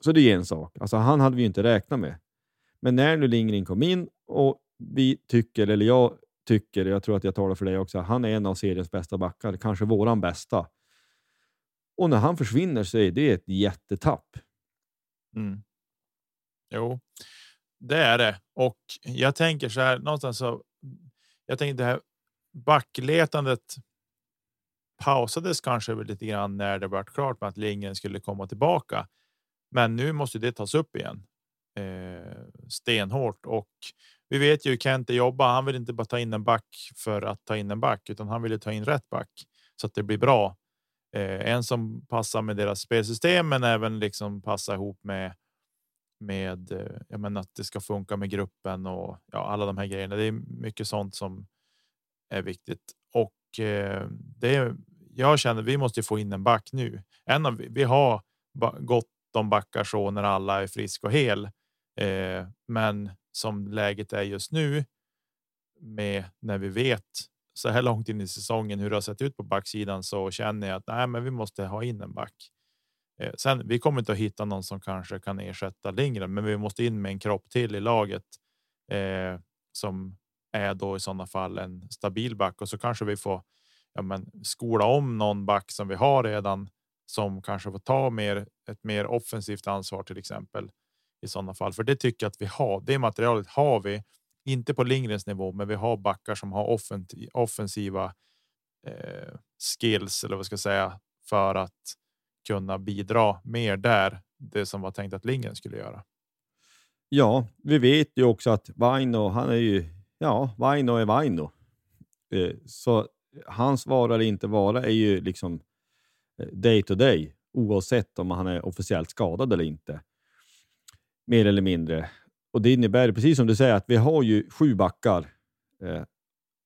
så det är en sak. Alltså, han hade vi ju inte räknat med. Men när nu Lindgren kom in och vi tycker, eller jag tycker, jag tror att jag talar för dig också, han är en av seriens bästa backar, kanske våran bästa. Och när han försvinner så är det ett jättetapp. Mm. Jo, det är det. Och jag tänker så här någonstans så. Jag tänker det här backletandet. Pausades kanske lite grann när det var klart med att Lindgren skulle komma tillbaka. Men nu måste det tas upp igen. Eh, stenhårt och vi vet ju hur Kente jobbar. Han vill inte bara ta in en back för att ta in en back, utan han vill ju ta in rätt back så att det blir bra. Eh, en som passar med deras spelsystem, men även liksom passa ihop med med eh, jag menar att det ska funka med gruppen och ja, alla de här grejerna. Det är mycket sånt som är viktigt och eh, det är, jag känner vi måste få in en back nu. En av vi har gott om backar så när alla är frisk och hel, eh, men som läget är just nu med när vi vet så här långt in i säsongen hur det har sett ut på backsidan så känner jag att nej, men vi måste ha in en back. Eh, sen vi kommer inte att hitta någon som kanske kan ersätta Lindgren, men vi måste in med en kropp till i laget eh, som är då i sådana fall en stabil back och så kanske vi får ja, men, skola om någon back som vi har redan som kanske får ta mer ett mer offensivt ansvar till exempel i sådana fall. För det tycker jag att vi har. Det materialet har vi inte på Lindgrens nivå, men vi har backar som har offensiva eh, skills eller vad ska jag säga för att kunna bidra mer där. Det som var tänkt att Lindgren skulle göra. Ja, vi vet ju också att Vaino, han är ju, ja, Vaino är Vaino. Eh, så hans vara eller inte vara är ju liksom eh, day to day, oavsett om han är officiellt skadad eller inte. Mer eller mindre. Och det innebär, precis som du säger, att vi har ju sju backar eh,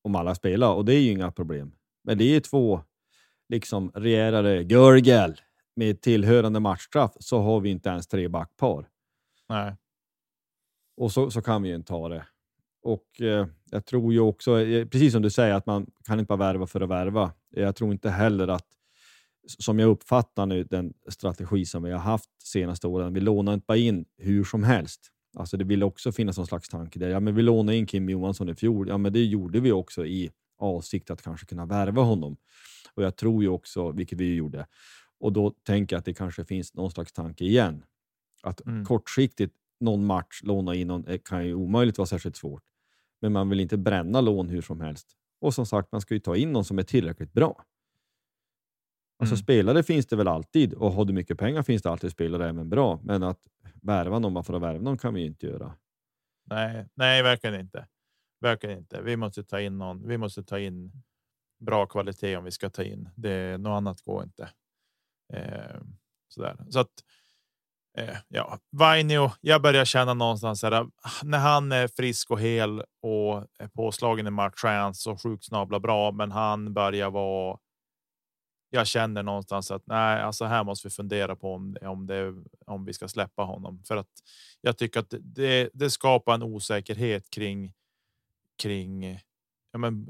om alla spelar och det är ju inga problem. Men det är två liksom rejälare görgel med tillhörande matchstraff så har vi inte ens tre backpar. Nej, Och så, så kan vi ju inte ha det. Och eh, jag tror ju också, eh, precis som du säger, att man kan inte bara värva för att värva. Jag tror inte heller att, som jag uppfattar nu den strategi som vi har haft senaste åren, vi lånar inte bara in hur som helst. Alltså det vill också finnas någon slags tanke där. Ja, men vi lånade in Kim Johansson i fjol. Ja, men det gjorde vi också i avsikt att kanske kunna värva honom. Och jag tror ju också, vilket vi gjorde, och då tänker jag att det kanske finns någon slags tanke igen. Att Mm. kortsiktigt någon match låna in någon eh, kan ju omöjligt vara särskilt svårt. Men man vill inte bränna lån hur som helst. Och som sagt, man ska ju ta in någon som är tillräckligt bra. Alltså Mm. spelare finns det väl alltid och har du mycket pengar finns det alltid spelare även bra. Men att värva någon bara för att värva någon kan vi ju inte göra. nej, nej, verkligen inte. Verkligen inte. Vi måste ta in någon. Vi måste ta in bra kvalitet om vi ska ta in det. Något annat går inte. Eh, sådär. Så att eh, ja, Vainio. Jag börjar känna någonstans här, när han är frisk och hel och är påslagen i match är han så sjukt snabla bra, men han börjar vara. Jag känner någonstans att nej, alltså här måste vi fundera på om om det om vi ska släppa honom för att jag tycker att det, det skapar en osäkerhet kring kring ja, men,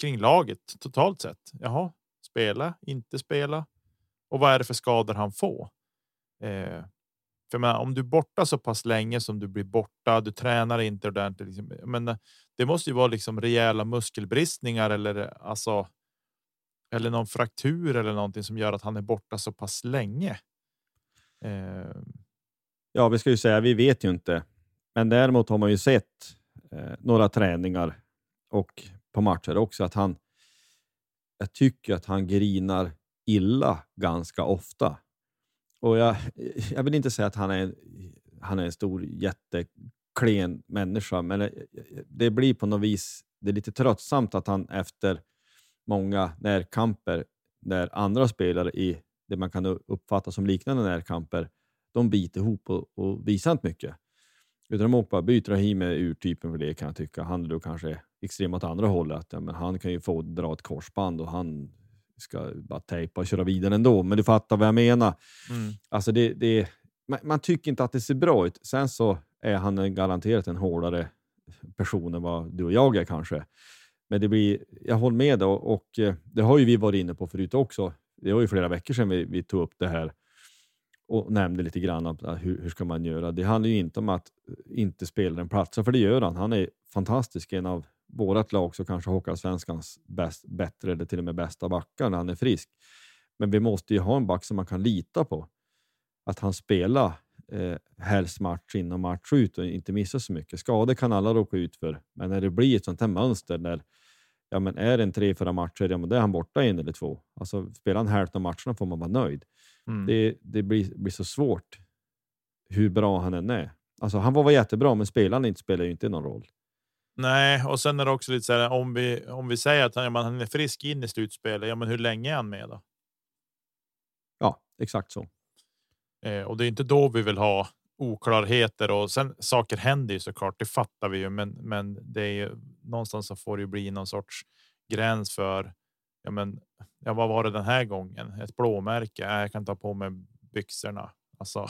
kring laget totalt sett. Jaha, spela, inte spela och vad är det för skador han får? Eh, för menar, om du är borta så pass länge som du blir borta, du tränar inte ordentligt. Liksom, men eh, det måste ju vara liksom rejäla muskelbristningar eller alltså. Eller någon fraktur eller någonting som gör att han är borta så pass länge. Eh, Ja, vi ska ju säga, vi vet ju inte. Men däremot har man ju sett eh, några träningar och på matcher också att han, jag tycker att han grinar illa ganska ofta. Och jag, jag vill inte säga att han är, han är en stor jätteklen människa, men det, det blir på något vis det är lite tröttsamt att han efter många närkamper där andra spelare i det man kan uppfatta som liknande närkamper, de biter ihop och, och visar inte mycket. Utan de åker bara byter Rahim är urtypen för det kan jag tycka. Han är då kanske extrem åt andra hållet. Att, ja, men han kan ju få dra ett korsband och han ska bara tejpa och köra vidare ändå. Men du fattar vad jag menar. Mm. Alltså det, det, man, man, tycker inte att det ser bra ut. Sen så är han garanterat en hårdare person än vad du och jag är kanske. Men det blir, jag håller med och, och eh, det har ju vi varit inne på förut också. Det var ju flera veckor sedan vi, vi tog upp det här och nämnde lite grann om eh, hur, hur ska man göra. Det handlar ju inte om att eh, inte spela platsar för det gör han. Han är fantastisk, en av vårt lag så kanske Hockeyallsvenskans bäst, bättre eller till och med bästa backar när han är frisk. Men vi måste ju ha en back som man kan lita på. Att han spelar eh, helst match in och match ut och inte missar så mycket. Skador kan alla råka ut för, men när det blir ett sånt här mönster där ja, men är det en tre, fyra matcher, ja, men då är han borta en eller två. Alltså, spelar han hälften av matcherna får man vara nöjd. Mm. Det, det blir, blir så svårt hur bra han än är. Alltså, han var jättebra, men spelaren inte spelar ju inte någon roll. Nej, och sen är det också lite så här om vi om vi säger att han, ja, han är frisk in i slutspelet. Ja, men hur länge är han med då? Ja, exakt så. Eh, och det är inte då vi vill ha oklarheter och sen saker händer ju såklart. Det fattar vi ju, men men det är ju någonstans så får det ju bli någon sorts gräns för. Ja, men ja, vad var det den här gången? Ett blåmärke. Jag kan ta på mig byxorna. Alltså,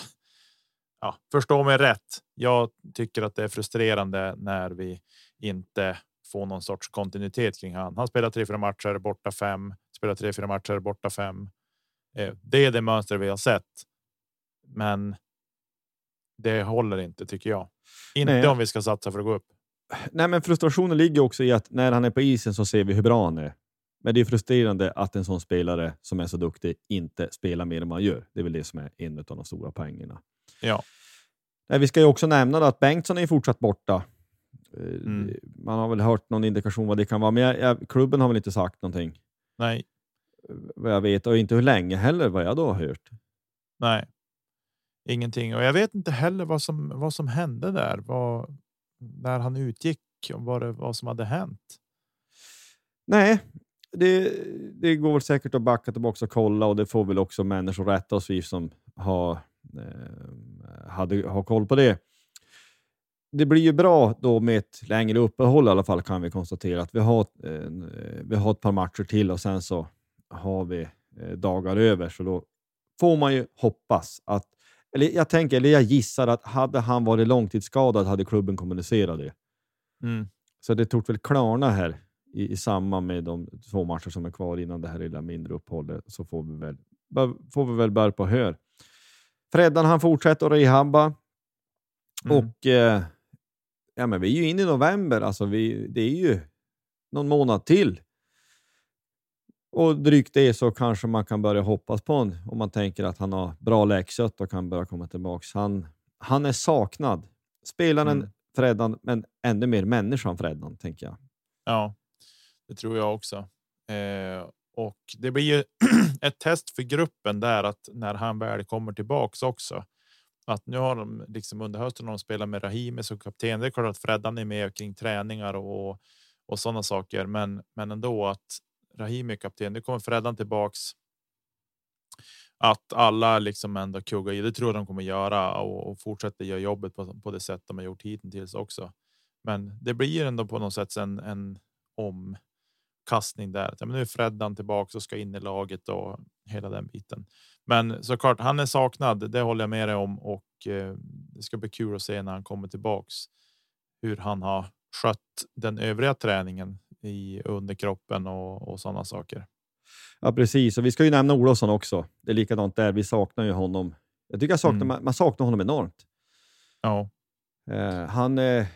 <laughs> ja, förstå mig rätt. Jag tycker att det är frustrerande när vi inte får någon sorts kontinuitet kring han. Han spelar tre, fyra matcher borta fem, spelar tre, fyra matcher borta fem. Eh, det är det mönster vi har sett. Men det håller inte tycker jag. Inte Nej. om vi ska satsa för att gå upp. Nej, men frustrationen ligger också i att när han är på isen så ser vi hur bra han är. Men det är frustrerande att en sån spelare som är så duktig inte spelar mer än man gör. Det är väl det som är en av de stora poängerna. Ja. Nej, vi ska ju också nämna att Bengtsson är fortsatt borta. Eh, mm. Man har väl hört någon indikation vad det kan vara, men jag, jag, klubben har väl inte sagt någonting. Nej. Vad jag vet, och inte hur länge heller vad jag då har hört. Nej, ingenting. Och jag vet inte heller vad som, vad som hände där. Vad, när han utgick och vad, det, vad som hade hänt. Nej, det, det går säkert att backa tillbaka och kolla och det får väl också människor rätta oss vi som har, eh, hade, har koll på det. Det blir ju bra då med ett längre uppehåll i alla fall kan vi konstatera att vi har, eh, vi har ett par matcher till och sen så har vi eh, dagar över så då får man ju hoppas att eller jag tänker, eller jag gissar att hade han varit långtidsskadad hade klubben kommunicerat det. Mm. Så det tog väl klarna här i, i samband med de två matcher som är kvar innan det här lilla mindre uppehållet så får vi väl, får vi väl börja på hör. Freddan han fortsätter att rehabba mm. och eh, ja, men vi är ju inne i november. Alltså vi, det är ju någon månad till. Och drygt det så kanske man kan börja hoppas på honom om man tänker att han har bra läkkött och kan börja komma tillbaka. Han, han är saknad. Spelaren mm. Freddan, men ännu mer människan Freddan, tänker jag. Ja, det tror jag också. Eh, och det blir ju <clears throat> ett test för gruppen där att när han väl kommer tillbaks också. Att nu har de liksom under hösten de spelat med Rahimi som kapten. Det är klart att Freddan är med kring träningar och och sådana saker, men men ändå att Rahimi är kapten. Nu kommer Freddan tillbaks. Att alla liksom ändå kuggar i. Det tror jag de kommer göra och, och fortsätter göra jobbet på, på det sätt de har gjort hittills också. Men det blir ändå på något sätt en, en omkastning där. Men nu är Freddan tillbaka och ska in i laget och hela den biten. Men såklart, han är saknad. Det håller jag med dig om och eh, det ska bli kul att se när han kommer tillbaks hur han har skött den övriga träningen i underkroppen och, och sådana saker. Ja, precis. Och vi ska ju nämna Olofsson också. Det är likadant där. Vi saknar ju honom. Jag tycker jag saknar, mm. man, saknar honom enormt. Ja. Eh, han eh,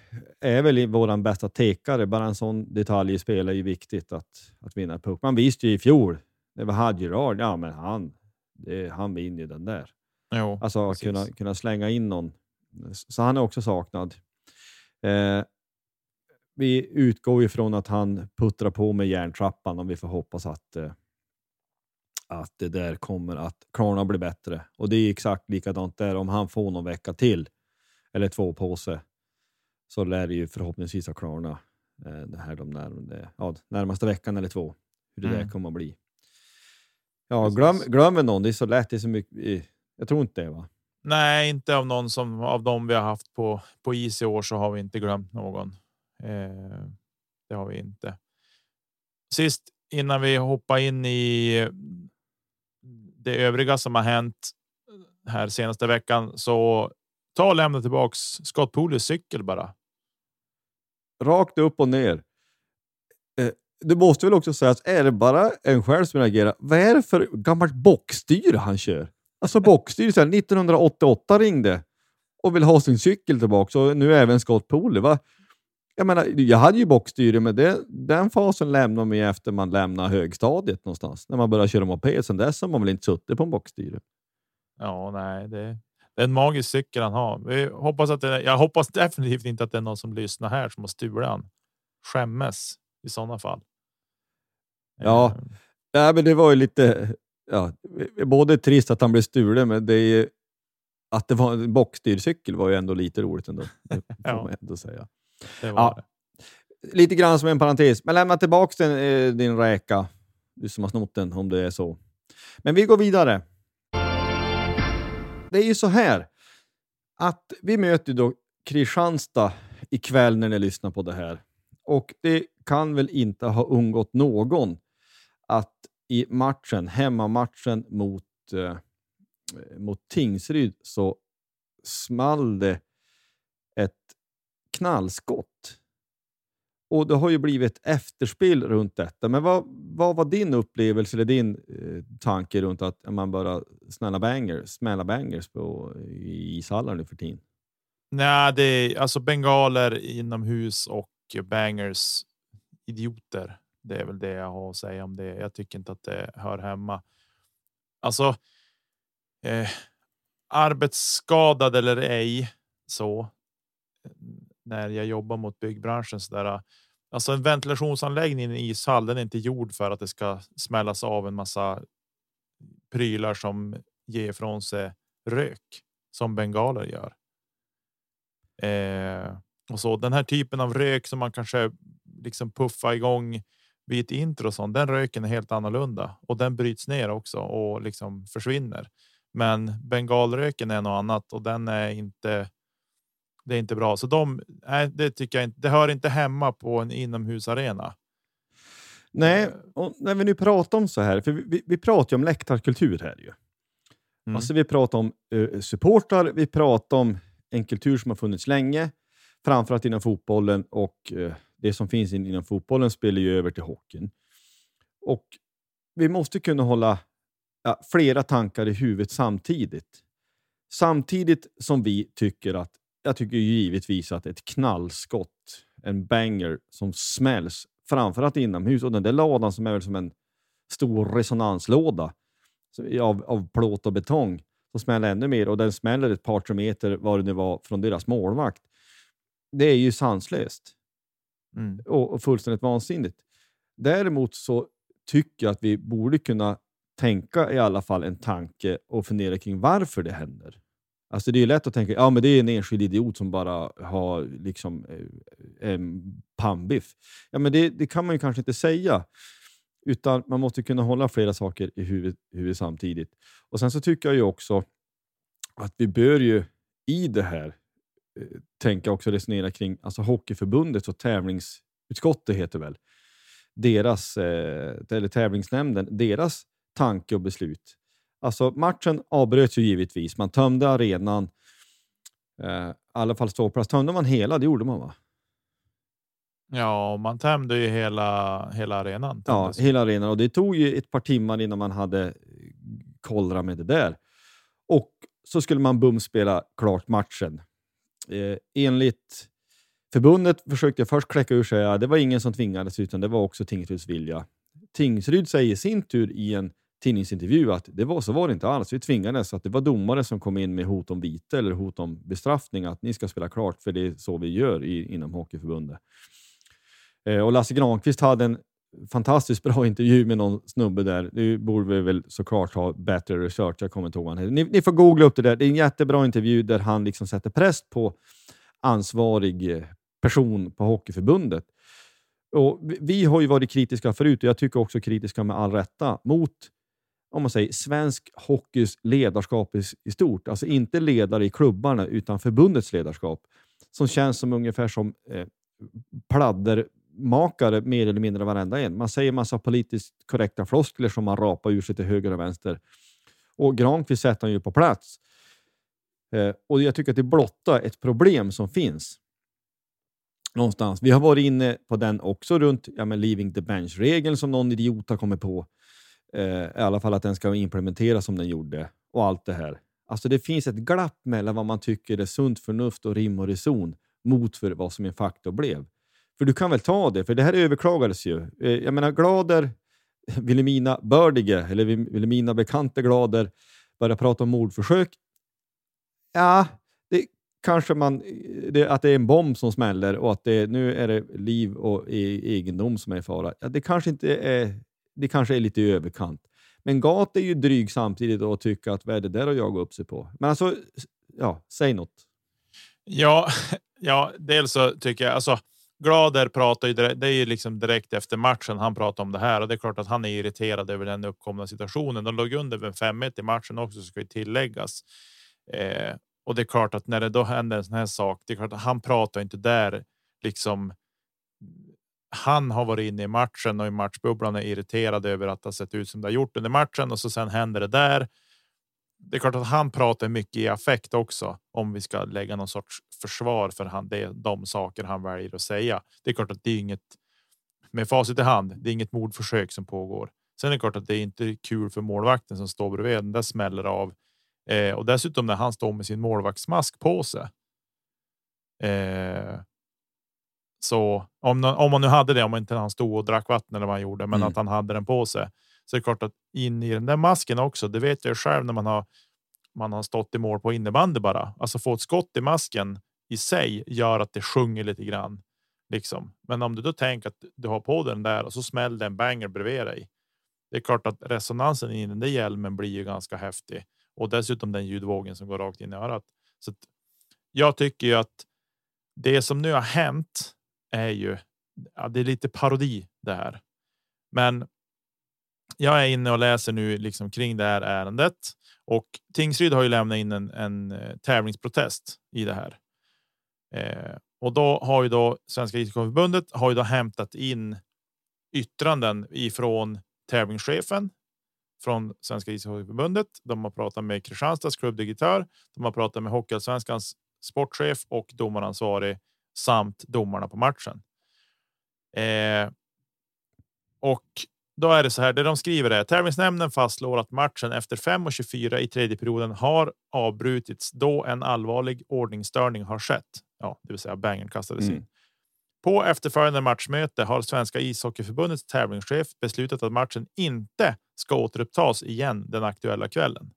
är väl vår bästa tekare. Bara en sån detalj i spel är ju viktigt att, att vinna puck. Man visste ju i fjol, när vi hade Gerard, ja men han, det, han vinner ju den där. Jo, alltså kunna, kunna slänga in någon. Så han är också saknad. Eh, vi utgår ifrån att han puttrar på med järntrappan och vi får hoppas att, eh, att det där kommer att klarna bli bättre. Och det är exakt likadant där. Om han får någon vecka till eller två på sig så lär det ju förhoppningsvis ha klarna eh, det här de närmaste, ja, närmaste veckan eller två. Hur det Mm. där kommer att bli. Ja, glöm, glömmer någon. Det är så lätt. Det är så mycket. Jag tror inte det va? Nej, inte av någon som av dem vi har haft på på is i år så har vi inte glömt någon. Eh, det har vi inte. Sist innan vi hoppar in i mm, det övriga som har hänt eh, här senaste veckan så ta och lämna tillbaks Scott Poolys cykel bara. Rakt upp och ner. Eh, Du måste väl också säga att är det bara en själv som reagerar, vad är det för gammalt bockstyre han kör? Alltså bockstyre, 1988 ringde och vill ha sin cykel tillbaka och nu även Scott Pooley. Jag menar, jag hade ju bockstyre, men det, den fasen lämnar man ju efter man lämnar högstadiet någonstans. När man börjar köra moped. Sen dess har man väl inte suttit på en bockstyre. Ja, nej, det, det är en magisk cykel han har. Vi hoppas att det, jag hoppas definitivt inte att det är någon som lyssnar här som har stulit han. Skämmes i sådana fall. Ja. Eh, Nej, men det var ju lite... Ja, både trist att han blev stulen, men det är ju, att det var en bockstyrcykel var ju ändå lite roligt ändå. Det <laughs> får Ja. man ändå säga. Ja. det. Lite grann som en parentes, men lämna tillbaka den, eh, din räka, du som har snott den, om det är så. Men vi går vidare. Det är ju så här att vi möter då Kristianstad ikväll när ni lyssnar på det här. Och det kan väl inte ha undgått någon att i matchen, hemmamatchen mot, eh, mot Tingsryd så small det knallskott. Och det har ju blivit ett efterspel runt detta. Men vad, vad var din upplevelse eller din eh, tanke runt att man bara snälla bangers, smälla bangers på, i ishallar nu för tiden? Nej, det är alltså bengaler inomhus och bangers idioter. Det är väl det jag har att säga om det. Jag tycker inte att det hör hemma. Alltså. Eh, arbetsskadad eller ej så. När jag jobbar mot byggbranschen så där. Äh, alltså en ventilationsanläggning i en ishall, den är inte gjord för att det ska smällas av en massa prylar som ger ifrån sig rök som bengaler gör. Eh, och så den här typen av rök som man kanske liksom puffar igång vid ett intro och sånt. Den röken är helt annorlunda och den bryts ner också och liksom försvinner. Men bengalröken är något annat och den är inte. Det är inte bra, så de. Nej, det tycker jag inte. Det hör inte hemma på en inomhusarena. Nej, och när vi nu pratar om så här, för vi, vi, vi pratar ju om läktarkultur här ju. Mm. Alltså vi pratar om uh, supportrar, vi pratar om en kultur som har funnits länge, framförallt inom fotbollen och eh, det som finns in- inom fotbollen spelar ju över till hockeyn. Och vi måste kunna hålla ja, flera tankar i huvudet samtidigt. Samtidigt som vi tycker att, jag tycker givetvis att ett knallskott, en banger som smälls, framförallt inomhus, och den där ladan som är väl som en stor resonanslåda av, av plåt och betong, som smäller ännu mer och den smäller ett par tre meter vad det nu var från deras målvakt. Det är ju sanslöst Mm. och, och fullständigt vansinnigt. Däremot så tycker jag att vi borde kunna tänka i alla fall en tanke och fundera kring varför det händer. Alltså det är ju lätt att tänka ja men det är en enskild idiot som bara har liksom eh, eh pannbiff. Ja, men det, det kan man ju kanske inte säga. Utan man måste kunna hålla flera saker i huvudet, huvudet samtidigt. Och Sen så tycker jag ju också att vi bör ju i det här eh, tänka också resonera kring alltså Hockeyförbundet och tävlingsutskottet heter väl. Deras, eh, eller tävlingsnämnden, deras tanke och beslut. Alltså matchen avbröts ju givetvis. Man tömde arenan. Eh, I alla fall ståplats. Tömde man hela? Det gjorde man va? Ja, man tämjde ju hela hela arenan. Ja, hela arenan. Och det tog ju ett par timmar innan man hade kollrat med det där. Och så skulle man bums spela klart matchen. Eh, enligt förbundet försökte jag först kläcka ur sig att det var ingen som tvingades, utan det var också Tingsryds vilja. Tingsryd säger i sin tur i en tidningsintervju att det var så var det inte alls. Vi tvingades, att det var domare som kom in med hot om vite eller hot om bestraffning, att ni ska spela klart, för det är så vi gör i, inom Hockeyförbundet. Eh, och Lasse Granqvist hade en fantastiskt <laughs> bra intervju med någon snubbe där. Nu borde vi väl såklart ha bättre research. Jag kommer inte ihåg vad han heter. Ni, ni får googla upp det där. Det är en jättebra intervju där han liksom sätter press på ansvarig eh, person på Hockeyförbundet. Och vi- vi har ju varit kritiska förut och jag tycker också kritiska med all rätta mot om man säger, svensk hockeys ledarskap i, i stort. Alltså inte ledare i klubbarna utan förbundets ledarskap. Som känns som ungefär som eh, pladdermakare mer eller mindre varenda en. Man säger massa politiskt korrekta floskler som man rapar ur sig till höger och vänster. Och Granqvist sätter han ju på plats. Eh, och jag tycker att det blottar ett problem som finns någonstans. Vi har varit inne på den också runt ja, men leaving the bench-regeln som någon idiot har kommit på. Eh, I alla fall att den ska implementeras som den gjorde och allt det här. Alltså det finns ett glapp mellan vad man tycker är sunt förnuft och rim och reson mot för vad som en faktor blev. För du kan väl ta det, för det här överklagades ju. Eh, jag menar, Glader, <laughs> Vilhelmina Bördige, eller Vilhelmina Bekante Glader, börjar prata om mordförsök. Ja, det kanske man, eh, det, att det är en bomb som smäller och att det, nu är det liv och e- egendom som är i fara. Ja, det kanske inte är, det kanske är lite i överkant. Men Gat är ju dryg samtidigt och tycker att vad är det där att jaga upp sig på? Men alltså, ja, säg något. Ja, <laughs> ja, dels så tycker jag alltså. Glader pratar ju direkt, det är ju liksom direkt efter matchen han pratar om det här och det är klart att han är irriterad över den uppkomna situationen. De låg under med 5-1 i matchen också ska ju tilläggas. Eh, och det är klart att när det då händer en sån här sak, det är klart att han pratar inte där liksom. Han har varit inne i matchen och i matchbubblan är irriterad över att det har sett ut som det har gjort under matchen och så sen händer det där det är klart att han pratar mycket i affekt också om vi ska lägga någon sorts försvar för han, det, är de saker han väljer att säga. Det är klart att det är inget med facit i hand. Det är inget mordförsök som pågår. Sen är det klart att det är inte kul för målvakten som står bredvid. Den där smäller av eh, och dessutom när han står med sin målvaktsmask på sig. Eh, så om, om man nu hade det, om inte han stod och drack vatten eller vad han gjorde, men Mm. att han hade den på sig. Så är det klart att in i den där masken också. Det vet jag själv när man har man har stått i mål på innebandy bara. Alltså få ett skott i masken i sig gör att det sjunger lite grann. Liksom. Men om du då tänker att du har på den där och så smäller det en banger bredvid dig. Det är klart att resonansen i den där hjälmen blir ju ganska häftig och dessutom den ljudvågen som går rakt in i örat. Så jag tycker ju att det som nu har hänt är ju. Ja, det är lite parodi det här, men. Jag är inne och läser nu liksom kring det här ärendet och Tingsryd har ju lämnat in en, en eh, tävlingsprotest i det här. Eh, och då har ju då Svenska ishockeyförbundet har ju då hämtat in yttranden ifrån tävlingschefen från Svenska ishockeyförbundet. De har pratat med Kristianstads klubbdirektör. De har pratat med Hockeyallsvenskans sportchef och domaransvarig samt domarna på matchen. Eh, och då är det så här. Det de skriver är tävlingsnämnden fastslår att matchen efter 5.24 i tredje perioden har avbrutits då en allvarlig ordningsstörning har skett. Ja, det vill säga bängen kastades Mm. in. På efterföljande matchmöte har Svenska ishockeyförbundets tävlingschef beslutat att matchen inte ska återupptas igen den aktuella kvällen.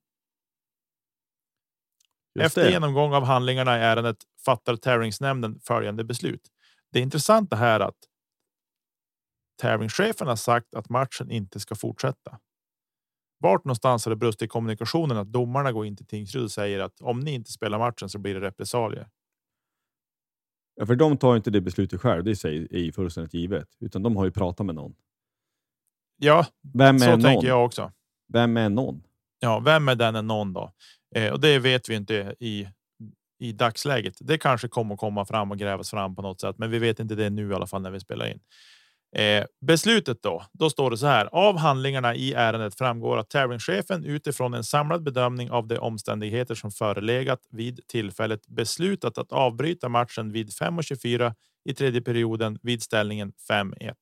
Just Efter det. genomgång av handlingarna i ärendet fattar tävlingsnämnden följande beslut. Det är intressant det här att. Tävlingschefen har sagt att matchen inte ska fortsätta. Vart någonstans har det brustit i kommunikationen att domarna går in till Tingsryd och säger att om ni inte spelar matchen så blir det repressalier. Ja, för de tar inte det beslutet själv, det är ju fullständigt givet. Utan de har ju pratat med någon. Ja, Vem så är någon? tänker jag också. Vem är någon? Ja, vem är den någon då? Eh, och det vet vi inte i i dagsläget. Det kanske kommer komma fram och grävas fram på något sätt, men vi vet inte det nu i alla fall när vi spelar in. Eh, beslutet då? Då står det så här. Av handlingarna i ärendet framgår att tävlingschefen utifrån en samlad bedömning av de omständigheter som förelegat vid tillfället beslutat att avbryta matchen vid 5.24 i tredje perioden vid ställningen 5-1.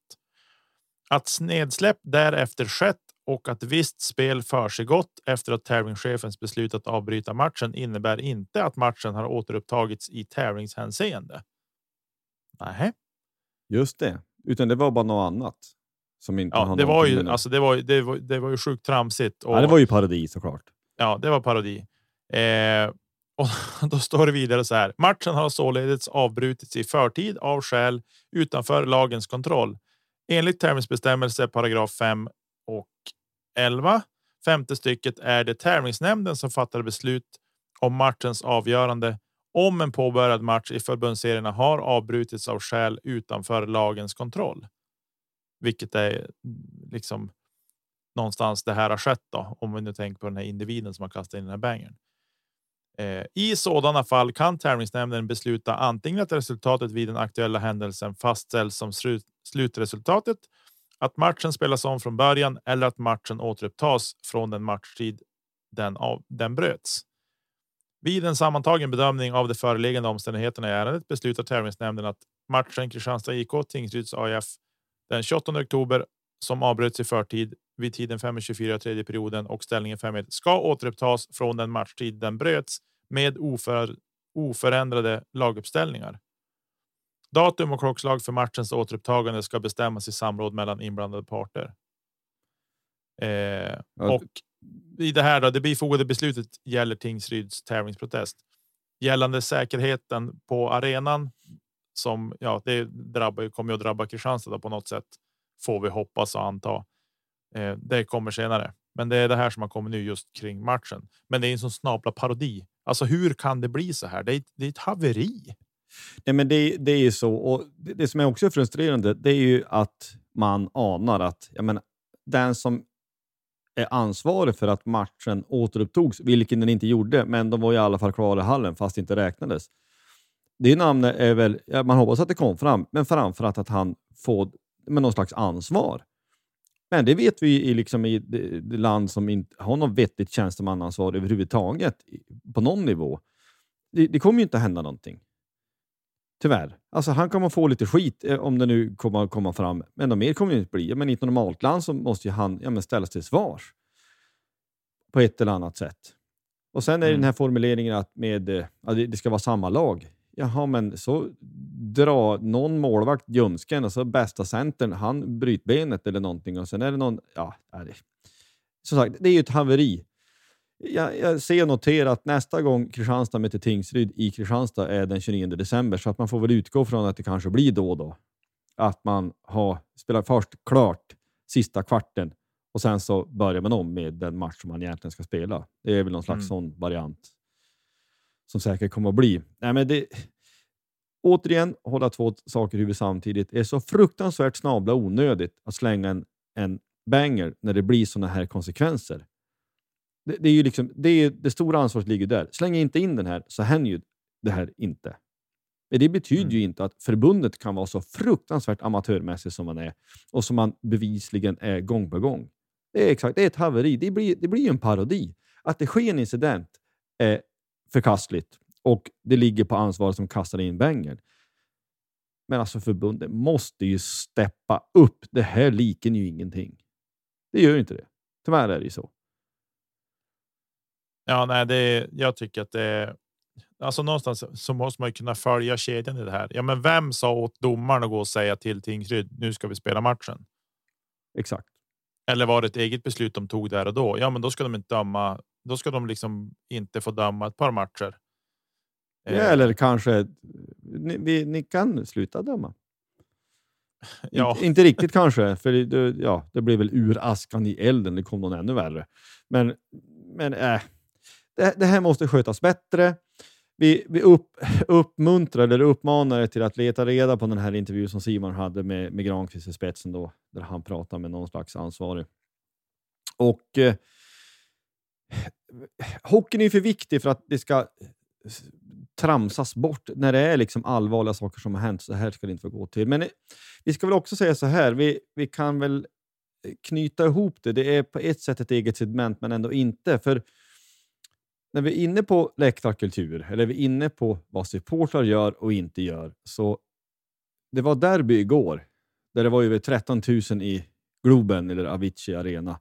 Att snedsläpp därefter skett och att visst spel försiggått efter att tävlingschefens beslut att avbryta matchen innebär inte att matchen har återupptagits i tävlingshänseende. Nej, Just det. Utan det var bara något annat. Som inte ja, det var ju med alltså. Det var ju det var, det var ju sjukt tramsigt. Och, Ja, det var ju parodi såklart. Ja, det var parodi. Eh, Och <laughs> då står det vidare så här. Matchen har således avbrutits i förtid av skäl utanför lagens kontroll. Enligt tävlingsbestämmelse paragraf 5 och 11. Femte stycket är det tävlingsnämnden som fattar beslut om matchens avgörande om en påbörjad match i förbundsserierna har avbrutits av skäl utanför lagens kontroll. Vilket är mm, liksom någonstans det här har skett då, om vi nu tänker på den här individen som har kastat in den här bängen. Eh, I sådana fall kan tävlingsnämnden besluta antingen att resultatet vid den aktuella händelsen fastställs som slutresultatet, att matchen spelas om från början eller att matchen återupptas från den matchtid den, av, den bröts. Vid en sammantagen bedömning av de föreliggande omständigheterna i ärendet beslutar tävlingsnämnden att matchen Kristianstad IK Tingsryds AIF den 28 oktober som avbröts i förtid vid tiden 5.24 tredje perioden och ställningen 5 ska återupptas från den matchtid den bröts med oför, oförändrade laguppställningar. Datum och klockslag för matchens återupptagande ska bestämmas i samråd mellan inblandade parter. Eh, och i det här då, det bifogade beslutet gäller Tingsryds tävlingsprotest gällande säkerheten på arenan som ja, det drabbar kommer att drabba Kristianstad på något sätt får vi hoppas och anta. Eh, det kommer senare, men det är det här som har kommit nu just kring matchen. Men det är en sån snabla parodi. Alltså, hur kan det bli så här? Det är, det är ett haveri. Nej, men det, det är ju så. Och det, det, som är också frustrerande, det är ju att man anar att jag menar, den som är ansvarig för att matchen återupptogs, vilken den inte gjorde, men de var i alla fall kvar i hallen fast det inte räknades. Det namnet är väl, man hoppas att det kom fram, men framförallt att han får med någon slags ansvar. Men det vet vi i, liksom i det land som inte har något vettigt tjänstemannaansvar överhuvudtaget på någon nivå. Det, det kommer ju inte hända någonting. Tyvärr. Alltså han kommer få lite skit eh, om det nu kommer att komma fram, men mer kommer det inte bli. Men i ett normalt land så måste ju han ja, men ställas till svars på ett eller annat sätt. Och sen är mm. den här formuleringen att med, eh, ja, det ska vara samma lag. Jaha, men så drar någon målvakt ljumsken och så bästa centern, han bryter benet eller någonting och sen är det någon... Ja, det, som sagt, det är ju ett haveri. Jag, jag ser och noterar att nästa gång Kristianstad möter Tingsryd i Kristianstad är den 29 december, så att man får väl utgå från att det kanske blir då och då. Att man har spelat först klart sista kvarten och sen så börjar man om med den match som man egentligen ska spela. Det är väl någon slags mm. sån variant som säkert kommer att bli. Nej, men det, återigen, hålla två saker i huvudet samtidigt. Det är så fruktansvärt snabla onödigt att slänga en, en banger när det blir sådana här konsekvenser. Det, det är ju liksom, det, är, det stora ansvaret ligger där. Släng inte in den här så händer ju det här inte. Men det betyder mm. ju inte att förbundet kan vara så fruktansvärt amatörmässigt som man är och som man bevisligen är gång på gång. Det är exakt, det är ett haveri. Det blir, det blir ju en parodi. Att det sker en incident är förkastligt och det ligger på ansvaret som kastar in bängen. Men alltså förbundet måste ju steppa upp. Det här liken ju ingenting. Det gör inte det. Tyvärr är det ju så. Ja, nej, det är, jag tycker att det är alltså någonstans så måste man ju kunna följa kedjan i det här. Ja, men vem sa åt domaren att gå och säga till Tingsryd? Nu ska vi spela matchen. Exakt. Eller var det ett eget beslut de tog där och då? Ja, men då ska de inte döma. Då ska de liksom inte få döma ett par matcher. Ja, eh. eller kanske ni, vi, ni kan sluta döma. <laughs> Ja. Inte, inte, riktigt kanske, för det, ja, det blev väl ur askan i elden. Det kom någon ännu värre. Men, men äh, det, det här måste skötas bättre. Vi, vi upp, uppmuntrar eller uppmanar till att leta reda på den här intervjun som Simon hade med, med Granqvist i spetsen, då, där han pratar med någon slags ansvarig. Och eh, Hockeyn är för viktig för att det ska tramsas bort när det är liksom allvarliga saker som har hänt. Så här ska det inte få gå till. Men eh, vi ska väl också säga så här, vi, vi kan väl knyta ihop det. Det är på ett sätt ett eget segment, men ändå inte. För när vi är inne på läktarkultur, eller vi är inne på vad supportrar gör och inte gör, så det var derby igår, där det var över 13 000 i Globen, eller Avicii Arena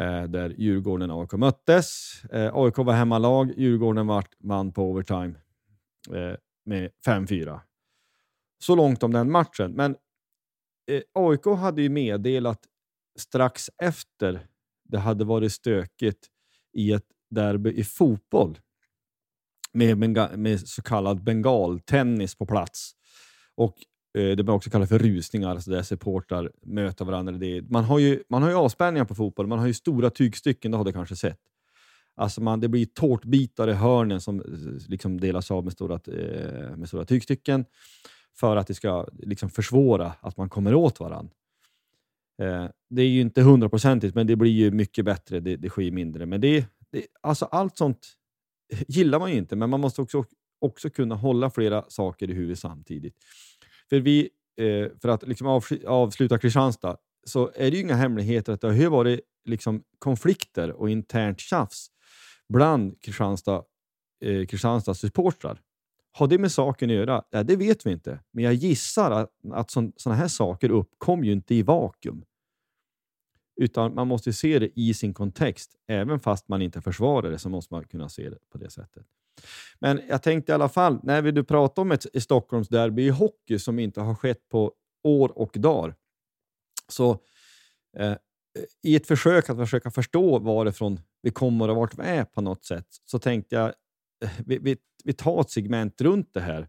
eh, där Djurgården och AIK möttes. Eh, AIK var hemmalag, Djurgården vann på overtime eh, med 5-4. Så långt om den matchen. Men eh, AIK hade ju meddelat strax efter det hade varit stökigt i ett derby i fotboll med, med så kallad bengaltennis på plats. Och eh, det man också kallar för rusningar, alltså där supportrar möter varandra. Det, man, har ju, man har ju avspänningar på fotboll, man har ju stora tygstycken, det har du kanske sett. Alltså man, det blir tårtbitar i hörnen som eh, liksom delas av med stora, eh, med stora tygstycken för att det ska liksom försvåra att man kommer åt varandra. Eh, det är ju inte hundraprocentigt, men det blir ju mycket bättre. Det, det sker mindre. Men det, det, alltså allt sånt gillar man ju inte, men man måste också, också kunna hålla flera saker i huvudet samtidigt. För, vi, eh, för att liksom avsluta Kristianstad, så är det ju inga hemligheter att det har varit liksom konflikter och internt tjafs bland Kristianstad, eh, Kristianstads supportrar. Har det med saken att göra? Ja, det vet vi inte, men jag gissar att, att sådana här saker uppkom ju inte i vakuum. Utan man måste se det i sin kontext. Även fast man inte försvarar det så måste man kunna se det på det sättet. Men jag tänkte i alla fall, när vi pratar om ett, Stockholmsderby i hockey som inte har skett på år och dagar, så eh, i ett försök att försöka förstå varifrån vi kommer och vart vi är på något sätt, så tänkte jag eh, vi, vi, vi tar ett segment runt det här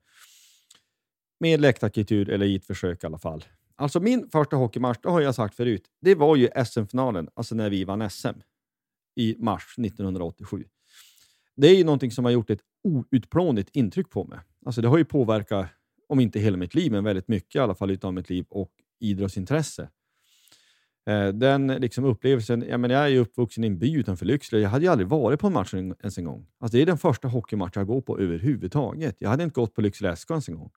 med läktarkultur, eller i ett försök i alla fall. Alltså min första hockeymatch, det har jag sagt förut, det var ju SM-finalen, alltså när vi vann SM i mars 1987. Det är ju någonting som har gjort ett outplånligt intryck på mig. Alltså det har ju påverkat, om inte hela mitt liv, men väldigt mycket i alla fall utav mitt liv och idrottsintresse. Eh, den liksom upplevelsen, jag, menar, jag är ju uppvuxen i en by utanför Lycksele. Jag hade ju aldrig varit på en match ens en gång. Alltså det är den första hockeymatch jag går på överhuvudtaget. Jag hade inte gått på Lycksele SK ens en gång.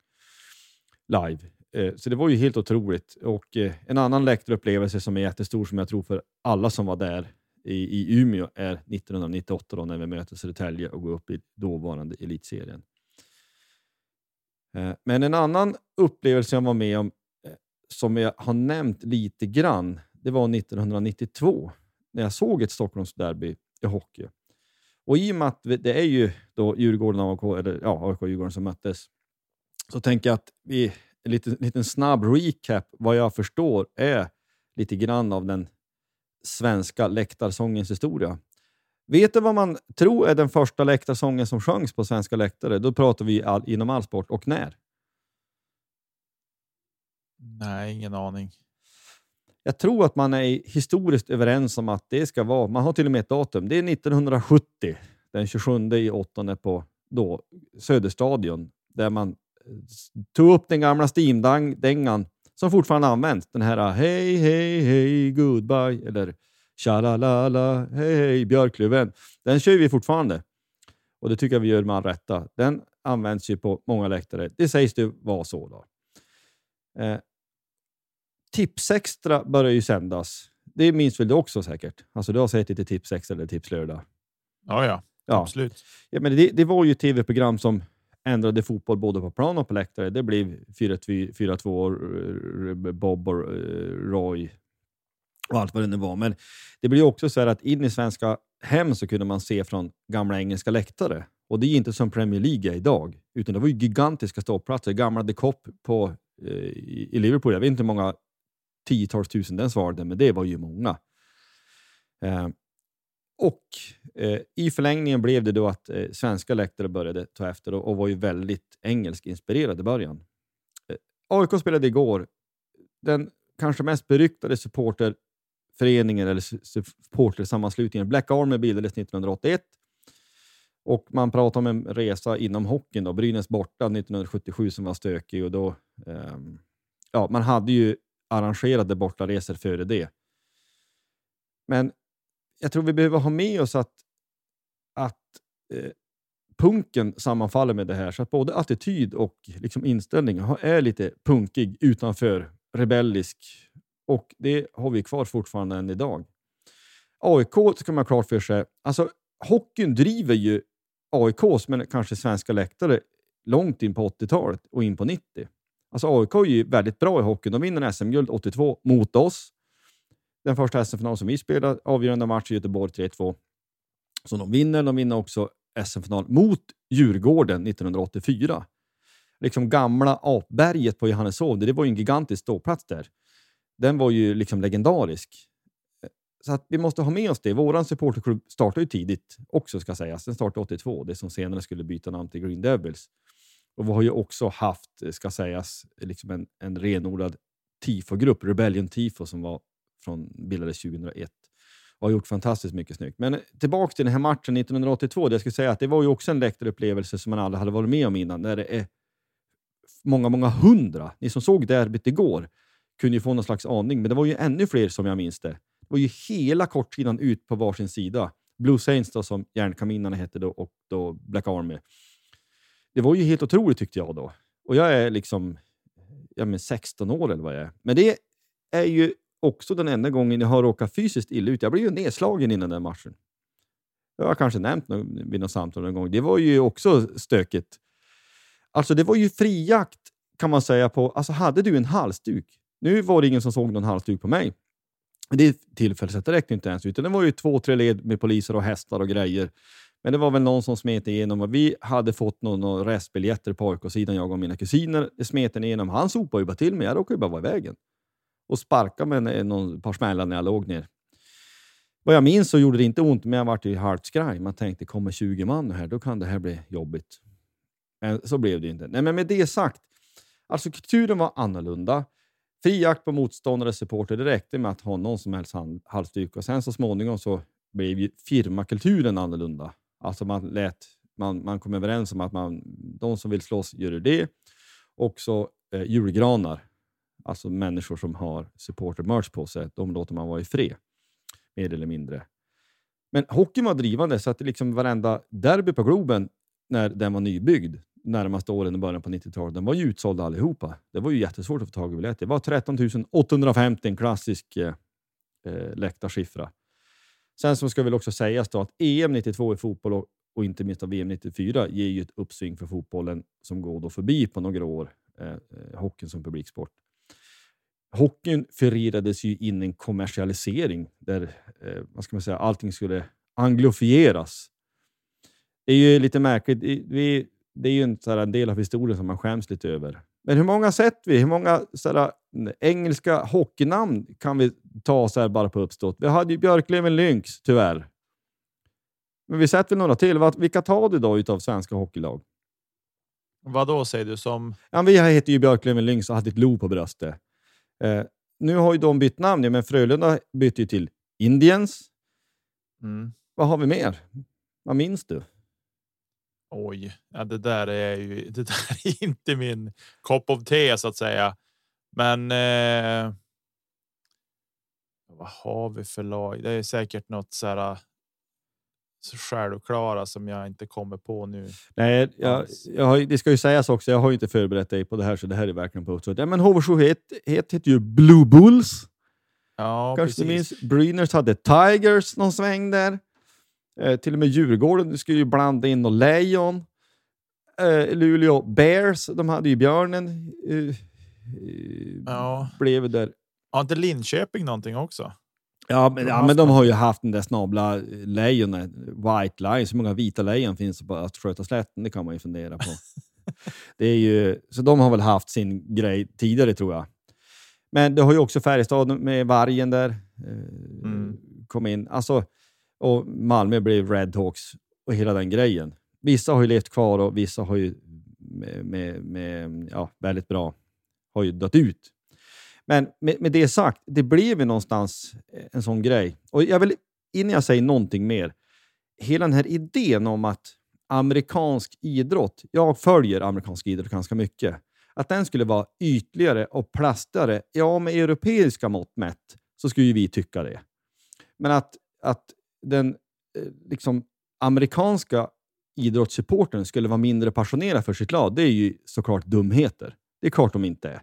Live. Eh, så det var ju helt otroligt. Och eh, en annan läktarupplevelse som är jättestor, som jag tror för alla som var där i, i Umeå, är 1998 då, när vi möter Södertälje och går upp i dåvarande elitserien. Eh, men en annan upplevelse jag var med om, som jag har nämnt lite grann, det var 1992 när jag såg ett Stockholmsderby i hockey. Och i och med att det är ju då Djurgården och AIK, eller ja, AIK och Djurgården som möttes, så tänker jag att vi, en liten, liten snabb recap, vad jag förstår, är lite grann av den svenska läktarsångens historia. Vet du vad man tror är den första läktarsången som sjöngs på svenska läktare? Då pratar vi all, inom all sport. Och när? Nej, ingen aning. Jag tror att man är historiskt överens om att det ska vara, man har till och med ett datum, det är 1970, den 27 i åttonde på då, Söderstadion, där man tog upp den gamla Steam-dängan som fortfarande används. Den här hej, hej, hej, goodbye eller tja-la-la-la, hej, hej, Björklöven. Den kör vi fortfarande och det tycker jag vi gör med all rätta. Den används ju på många läktare. Det sägs det vara så. Då. Eh, Tipsextra börjar ju sändas. Det minns väl du också säkert? Alltså, du har sett lite Tipsextra eller Tipslördag? Ja, ja, ja. absolut. Ja, men det, det var ju tv-program som ändrade fotboll både på plan och på läktare. Det blev 4-2, eh, Bob och eh, Roy och allt vad det nu var. Men det blir också så att in i svenska hem så kunde man se från gamla engelska läktare. Och det är inte som Premier League är idag, utan det var ju gigantiska ståplatser. Gamla The Cop på, eh, i Liverpool. Jag vet inte hur många tiotals tusen den svarade, men det var ju många. Eh, och eh, i förlängningen blev det då att eh, svenska läktare började ta efter och, och var ju väldigt engelskinspirerade i början. Eh, AIK spelade igår. Den kanske mest beryktade supporterföreningen eller supportersammanslutningen Black Army bildades 1981 och man pratar om en resa inom hockeyn. Då. Brynäs borta 1977 som var stökig och då, eh, ja, man hade ju arrangerade bortaresor före det. Men jag tror vi behöver ha med oss att, att eh, punken sammanfaller med det här. Så att både attityd och liksom inställning är lite punkig utanför, rebellisk. Och det har vi kvar fortfarande än idag. AIK ska man ha klart för sig. Alltså, hockeyn driver ju AIKs, men kanske svenska läktare, långt in på 80-talet och in på 90. Alltså AIK är ju väldigt bra i hockey. De vinner SM-guld 82 mot oss. Den första SM-finalen som vi spelade, avgörande match i Göteborg 3-2. Så de vinner. De vinner också SM-final mot Djurgården 1984. Liksom gamla apberget på Johanneshov, det var ju en gigantisk ståplats där. Den var ju liksom legendarisk. så att vi måste ha med oss det. Vår supporterklubb startade ju tidigt också, ska sägas. Den startade 82, det som senare skulle byta namn till Green Devils. Och vi har ju också haft, ska sägas, liksom en, en renodlad tifogrupp, Rebellion Tifo, som var från, bildades 2001 och har gjort fantastiskt mycket snyggt. Men tillbaka till den här matchen 1982. Det jag skulle säga att det var ju också en läktarupplevelse som man aldrig hade varit med om innan. När det är många, många hundra. Ni som såg derbyt igår kunde ju få någon slags aning, men det var ju ännu fler som jag minns det. Det var ju hela kortsidan ut på varsin sida. Blue Saints då, som Järnkaminarna hette då, och då Black Army. Det var ju helt otroligt tyckte jag då. Och jag är liksom jag men 16 år eller vad jag är. Men det är ju också den enda gången jag har råkat fysiskt illa ut. Jag blev ju nedslagen innan den matchen. Jag har kanske nämnt vid något samtal någon gång. Det var ju också stökigt. Alltså, det var ju frijakt kan man säga på... Alltså, hade du en halsduk? Nu var det ingen som såg någon halsduk på mig. Det tillfället räckte inte ens, utan det var ju två, tre led med poliser och hästar och grejer. Men det var väl någon som smet igenom och vi hade fått några någon restbiljetter på AIK-sidan, jag och mina kusiner. Det smet igenom. Han sopade ju bara till mig. Jag råkade ju bara vara i vägen och sparkade med någon par smällar när jag låg ner. Vad jag minns så gjorde det inte ont, men jag vart ju halvt skraj. Man tänkte, kommer 20 man här, då kan det här bli jobbigt. Men så blev det inte. Nej, men med det sagt, alltså kulturen var annorlunda. Fri jakt på motståndare och supporter, det räckte med att ha någon som helst halsduk. Och sen så småningom så blev ju firmakulturen annorlunda. Alltså man, lät, man, man kom överens om att man, de som vill slåss gör det. Också eh, julgranar alltså människor som har supporter-merch på sig, de låter man vara i fred. Mer eller mindre. Men hockeyn var drivande, så att liksom varenda derby på Globen, när den var nybyggd, närmaste åren i början på 90-talet, den var ju utsåld allihopa. Det var ju jättesvårt att få tag i biljetter. Det var 13 850, en klassisk eh, eh, läktarsiffra. Sen så ska väl också sägas då att EM 92 i fotboll och, och inte minst VM 94 ger ju ett uppsving för fotbollen som går då förbi på några år eh, eh hockeyn som publiksport hockeyn förirrades ju in en kommersialisering där eh, vad ska man säga, allting skulle anglofieras. Det är ju lite märkligt. Vi, det är ju en, sådär, en del av historien som man skäms lite över. Men hur många sett vi? Hur många sådär, engelska hockeynamn kan vi ta så bara på uppstått? Vi hade ju Björklöven Lynx, tyvärr. Men vi sett väl några till. Vilka tar du då utav svenska hockeylag? Vad då säger du? Som... Ja, vi heter ju Björklöven Lynx och hade ett lo på bröstet. Eh, nu har ju de bytt namn, men Frölunda bytte ju till Indiens. Mm. Vad har vi mer? Vad minns du? Oj, ja, det där är ju <laughs> det där är inte min kopp of te så att säga. Men. Eh, vad har vi för lag? Det är säkert något så här självklara som jag inte kommer på nu. Nej, jag, jag har, det ska ju sägas också, jag har inte förberett dig på det här, så det här är verkligen på uppsåt. Ja, men HV71 heter ju Blue Bulls. Ja, Kanske precis. du minns? Brynäs hade Tigers någon sväng där. Eh, till och med Djurgården skulle ju blanda in och Lejon. Eh, Luleå Bears, de hade ju björnen. Eh, ja. Blev där. Har inte Linköping någonting också? Ja, men, ja, men de har ju haft den där snabla lejonet, White Lions. Hur många vita lejon finns det på Östgötaslätten? Det kan man ju fundera på. <laughs> det är ju, så de har väl haft sin grej tidigare, tror jag. Men det har ju också Färjestad med vargen där. Eh, mm. Kom in. Alltså, och Malmö blev Red Hawks och hela den grejen. Vissa har ju levt kvar och vissa har ju med, med, med ja, väldigt bra har ju dött ut. Men med, med det sagt, det blev ju någonstans eh, en sån grej. Och jag vill, innan jag säger någonting mer, hela den här idén om att amerikansk idrott, jag följer amerikansk idrott ganska mycket, att den skulle vara ytligare och plastigare, ja med europeiska mått mätt så skulle vi tycka det. Men att, att den eh, liksom, amerikanska idrottssupporten skulle vara mindre passionerad för sitt lag, det är ju såklart dumheter. Det är klart de inte är.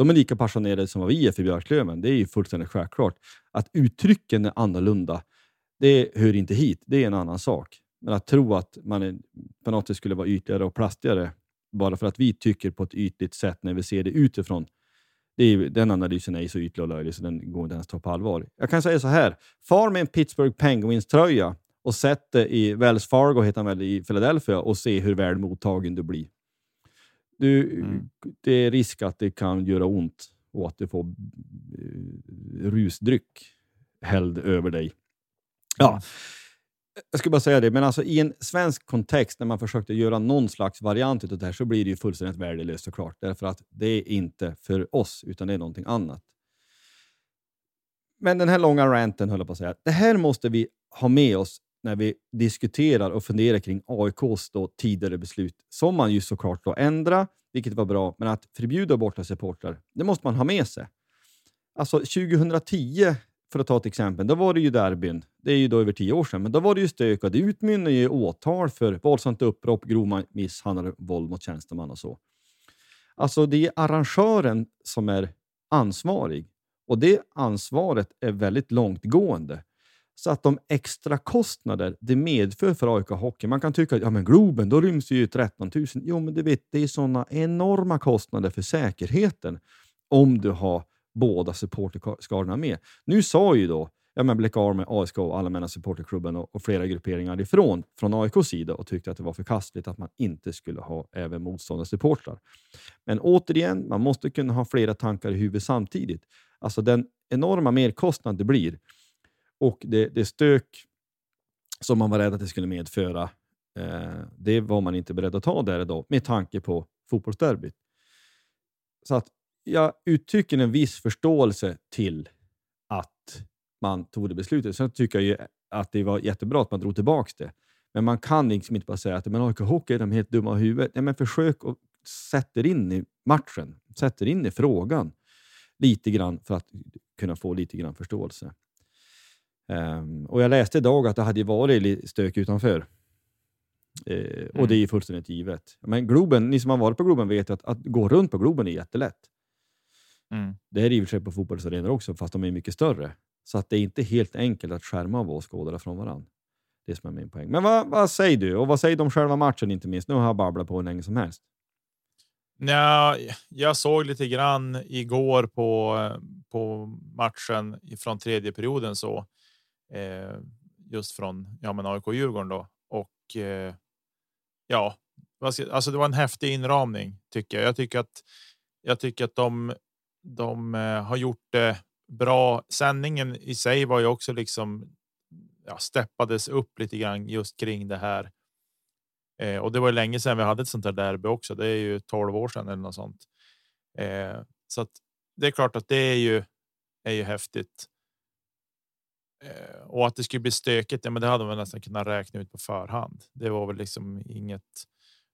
De är lika passionerade som vad vi är för Björklöven. Det är ju fullständigt självklart. Att uttrycken är annorlunda, det hör inte hit. Det är en annan sak. Men att tro att man är, på något sätt skulle vara ytligare och plastigare bara för att vi tycker på ett ytligt sätt när vi ser det utifrån. Det är, den analysen är så ytlig och löjlig så den går inte ens att ta på allvar. Jag kan säga så här. Far med en Pittsburgh Penguins-tröja och sätt det i Wells Fargo, heter han väl, i Philadelphia och se hur väl mottagen du blir. Du, mm. Det är risk att det kan göra ont och att du får uh, rusdryck hälld över dig. Ja, jag skulle bara säga det, men alltså i en svensk kontext när man försökte göra någon slags variant av det här så blir det ju fullständigt värdelöst såklart. Därför att det är inte för oss, utan det är någonting annat. Men den här långa ranten, höll jag på att säga, det här måste vi ha med oss när vi diskuterar och funderar kring AIKs då tidigare beslut, som man ju såklart då ändra, vilket var bra, men att förbjuda borta supportrar, det måste man ha med sig. Alltså 2010, för att ta ett exempel, då var det ju derbyn. Det är ju då över tio år sedan, men då var det ju stök och det utmynnade i åtal för våldsamt upplopp, grov misshandel, våld mot tjänsteman och så. Alltså det är arrangören som är ansvarig och det ansvaret är väldigt långtgående. Så att de extra kostnader det medför för AIK Hockey, man kan tycka att ja, men Globen, då ryms ju 13 000. Jo, men du vet, det är sådana enorma kostnader för säkerheten om du har båda supporterskarorna med. Nu sa ju då ja, men Black Army, ASK, Allmänna supporterklubben och, och flera grupperingar ifrån från AIKs sida och tyckte att det var förkastligt att man inte skulle ha även motståndarsupportrar. Men återigen, man måste kunna ha flera tankar i huvudet samtidigt. Alltså den enorma merkostnad det blir och det, det stök som man var rädd att det skulle medföra, eh, det var man inte beredd att ta där idag med tanke på fotbollsderbyt. Så att jag uttrycker en viss förståelse till att man tog det beslutet. Sen tycker jag att det var jättebra att man drog tillbaka det. Men man kan liksom inte bara säga att men AIK Hockey är de helt dumma i huvudet. Nej, men försök att sätta in i matchen, sätta in i frågan lite grann för att kunna få lite grann förståelse. Um, och Jag läste idag att det hade varit stök utanför. Uh, mm. Och det är fullständigt givet. Men Globen, ni som har varit på Globen vet att, att gå runt på Globen är jättelätt. Mm. Det är i och för sig på fotbollsarenor också, fast de är mycket större. Så att det är inte helt enkelt att skärma av åskådare från varandra. Det som är min poäng. Men vad, vad säger du? Och vad säger om själva matchen inte minst? Nu har jag babblat på hur länge som helst. Ja, jag såg lite grann igår på, på matchen från tredje perioden så eh, just från ja, men AIK Djurgården då och eh, ja, alltså det var en häftig inramning tycker jag. Jag tycker att jag tycker att de, de eh, har gjort det bra. Sändningen i sig var ju också liksom ja, steppades upp lite grann just kring det här. Eh, och det var länge sedan vi hade ett sånt här derby också. Det är ju 12 år sedan eller något sånt. Eh, så att det är klart att det är ju är ju häftigt. Eh, och att det skulle bli stökigt, ja, men det hade man nästan kunnat räkna ut på förhand. Det var väl liksom inget,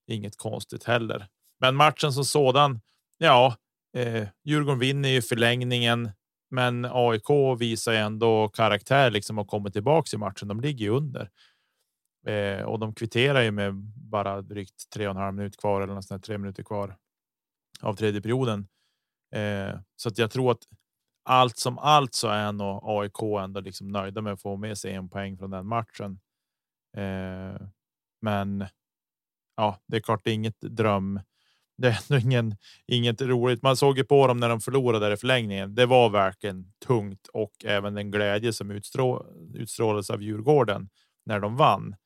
inget konstigt heller. Men matchen som sådan, ja, eh, Djurgården vinner ju förlängningen, men AIK visar ändå karaktär liksom och kommer tillbaka i matchen. De ligger ju under eh, och de kvitterar ju med bara drygt tre och en halv minut kvar eller nästan tre minuter kvar av tredje perioden. Eh, så att jag tror att allt som allt så är nog AIK ändå liksom nöjda med att få med sig en poäng från den matchen. Eh, men ja, det är klart, det är inget dröm. Det är ändå ingen, inget roligt. Man såg ju på dem när de förlorade i förlängningen. Det var verkligen tungt och även den glädje som utstrå, utstrålades av Djurgården när de vann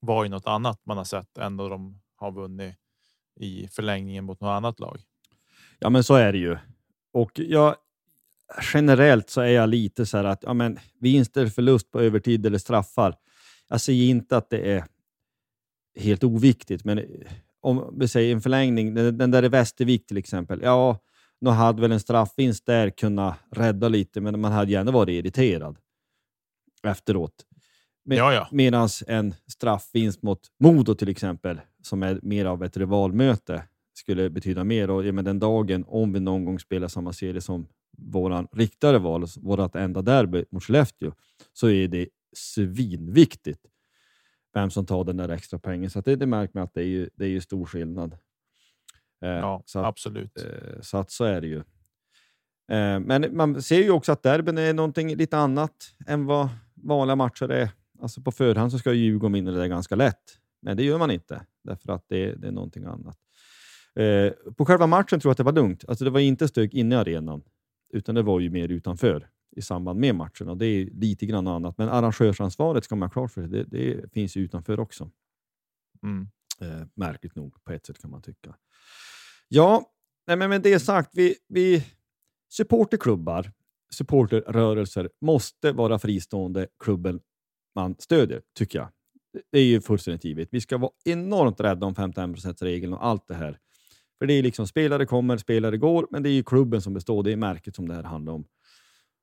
var ju något annat man har sett än då de har vunnit i förlängningen mot något annat lag. Ja, men så är det ju. Och jag, generellt så är jag lite så här att ja, men, vinst eller förlust på övertid eller straffar. Jag säger inte att det är helt oviktigt, men om vi säger en förlängning, den, den där i Västervik till exempel. Ja, nu hade väl en straffvinst där kunnat rädda lite, men man hade gärna varit irriterad efteråt. Med, ja, ja. Medan en straffvinst mot Modo till exempel, som är mer av ett rivalmöte, skulle betyda mer. Och ja, men den dagen, om vi någon gång spelar samma serie som våran riktade val, vårt enda derby mot Skellefteå, så är det svinviktigt vem som tar den där extra pengen. Så det, det märker man att det är, ju, det är ju stor skillnad. Eh, ja, så att, absolut. Eh, så att så är det ju. Eh, men man ser ju också att derbyn är någonting lite annat än vad vanliga matcher är. Alltså på förhand så ska Djurgården vinna det där ganska lätt, men det gör man inte därför att det, det är någonting annat. Eh, på själva matchen tror jag att det var lugnt. Alltså det var inte stök inne i arenan, utan det var ju mer utanför i samband med matchen. Och Det är lite grann annat, men arrangörsansvaret ska man ha klart för sig. Det, det finns ju utanför också. Mm. Eh, märkligt nog, på ett sätt kan man tycka. Ja, nej, men med det sagt, vi, vi supporterklubbar supporterrörelser måste vara fristående klubben man stödjer, tycker jag. Det är ju fullständigt givet. Vi ska vara enormt rädda om 51%-regeln och allt det här. För det är liksom spelare kommer, spelare går, men det är ju klubben som består. Det är märket som det här handlar om.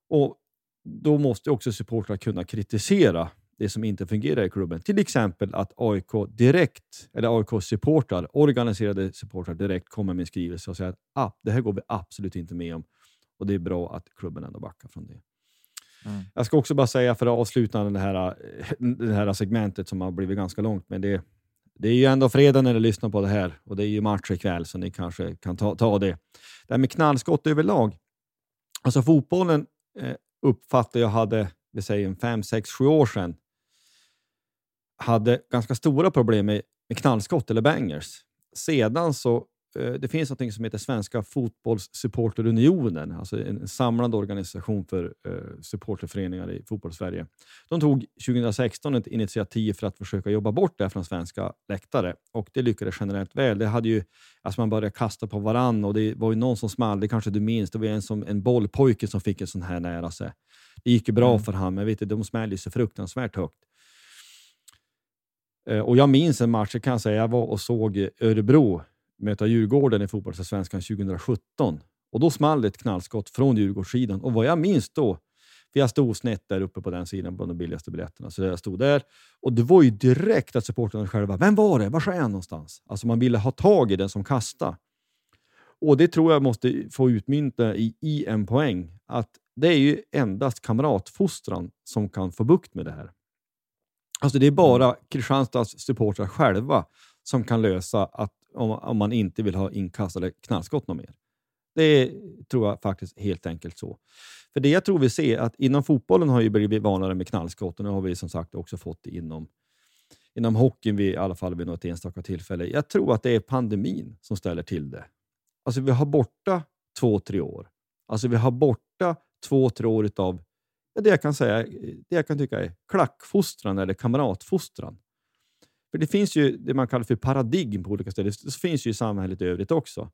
Och då måste också supportrar kunna kritisera det som inte fungerar i klubben. Till exempel att AIK direkt, eller AIK-supportrar, organiserade supportrar direkt kommer med en skrivelse och säger att ah, det här går vi absolut inte med om. Och det är bra att klubben ändå backar från det. Mm. Jag ska också bara säga för att avsluta det här, <laughs> det här segmentet som har blivit ganska långt, men det, det är ju ändå fredag när ni lyssnar på det här och det är ju match ikväll så ni kanske kan ta, ta det. Det här med knallskott överlag. Alltså fotbollen eh, uppfattar jag hade, vi säger en fem, sex, sju år sedan, hade ganska stora problem med, med knallskott eller bangers. Sedan så det finns något som heter Svenska fotbollssupporterunionen, alltså en samlande organisation för uh, supporterföreningar i fotbollssverige. De tog 2016 ett initiativ för att försöka jobba bort det från svenska läktare och det lyckades generellt väl. Det hade ju, alltså man började kasta på varann och det var ju någon som small, det kanske du minns, det var en, som, en bollpojke som fick en sån här nära sig. Det gick ju bra mm. för honom, men vet du, de smällde så fruktansvärt högt. Uh, och jag minns en match, jag kan säga, jag var och såg Örebro möta Djurgården i fotbollsallsvenskan 2017. Och då small ett knallskott från Djurgårdssidan. Och vad jag minns då, för jag stod snett där uppe på den sidan på de billigaste biljetterna, så jag stod där. Och det var ju direkt att supportrarna själva, vem var det? Var är han någonstans? Alltså man ville ha tag i den som kastade. Och det tror jag måste få utmynta i, i en poäng. Att det är ju endast kamratfostran som kan få bukt med det här. Alltså det är bara Kristianstads supportrar själva som kan lösa att om, om man inte vill ha inkastade knallskott något mer. Det tror jag faktiskt helt enkelt så. För det jag tror vi ser att inom fotbollen har ju blivit vanare med knallskott och nu har vi som sagt också fått det inom, inom hockeyn, vid, i alla fall vid något enstaka tillfälle. Jag tror att det är pandemin som ställer till det. Alltså vi har borta två, tre år. Alltså vi har borta två, tre år av det jag kan säga, det jag kan tycka är klackfostran eller kamratfostran. För det finns ju det man kallar för paradigm på olika ställen. Det finns ju i samhället i övrigt också.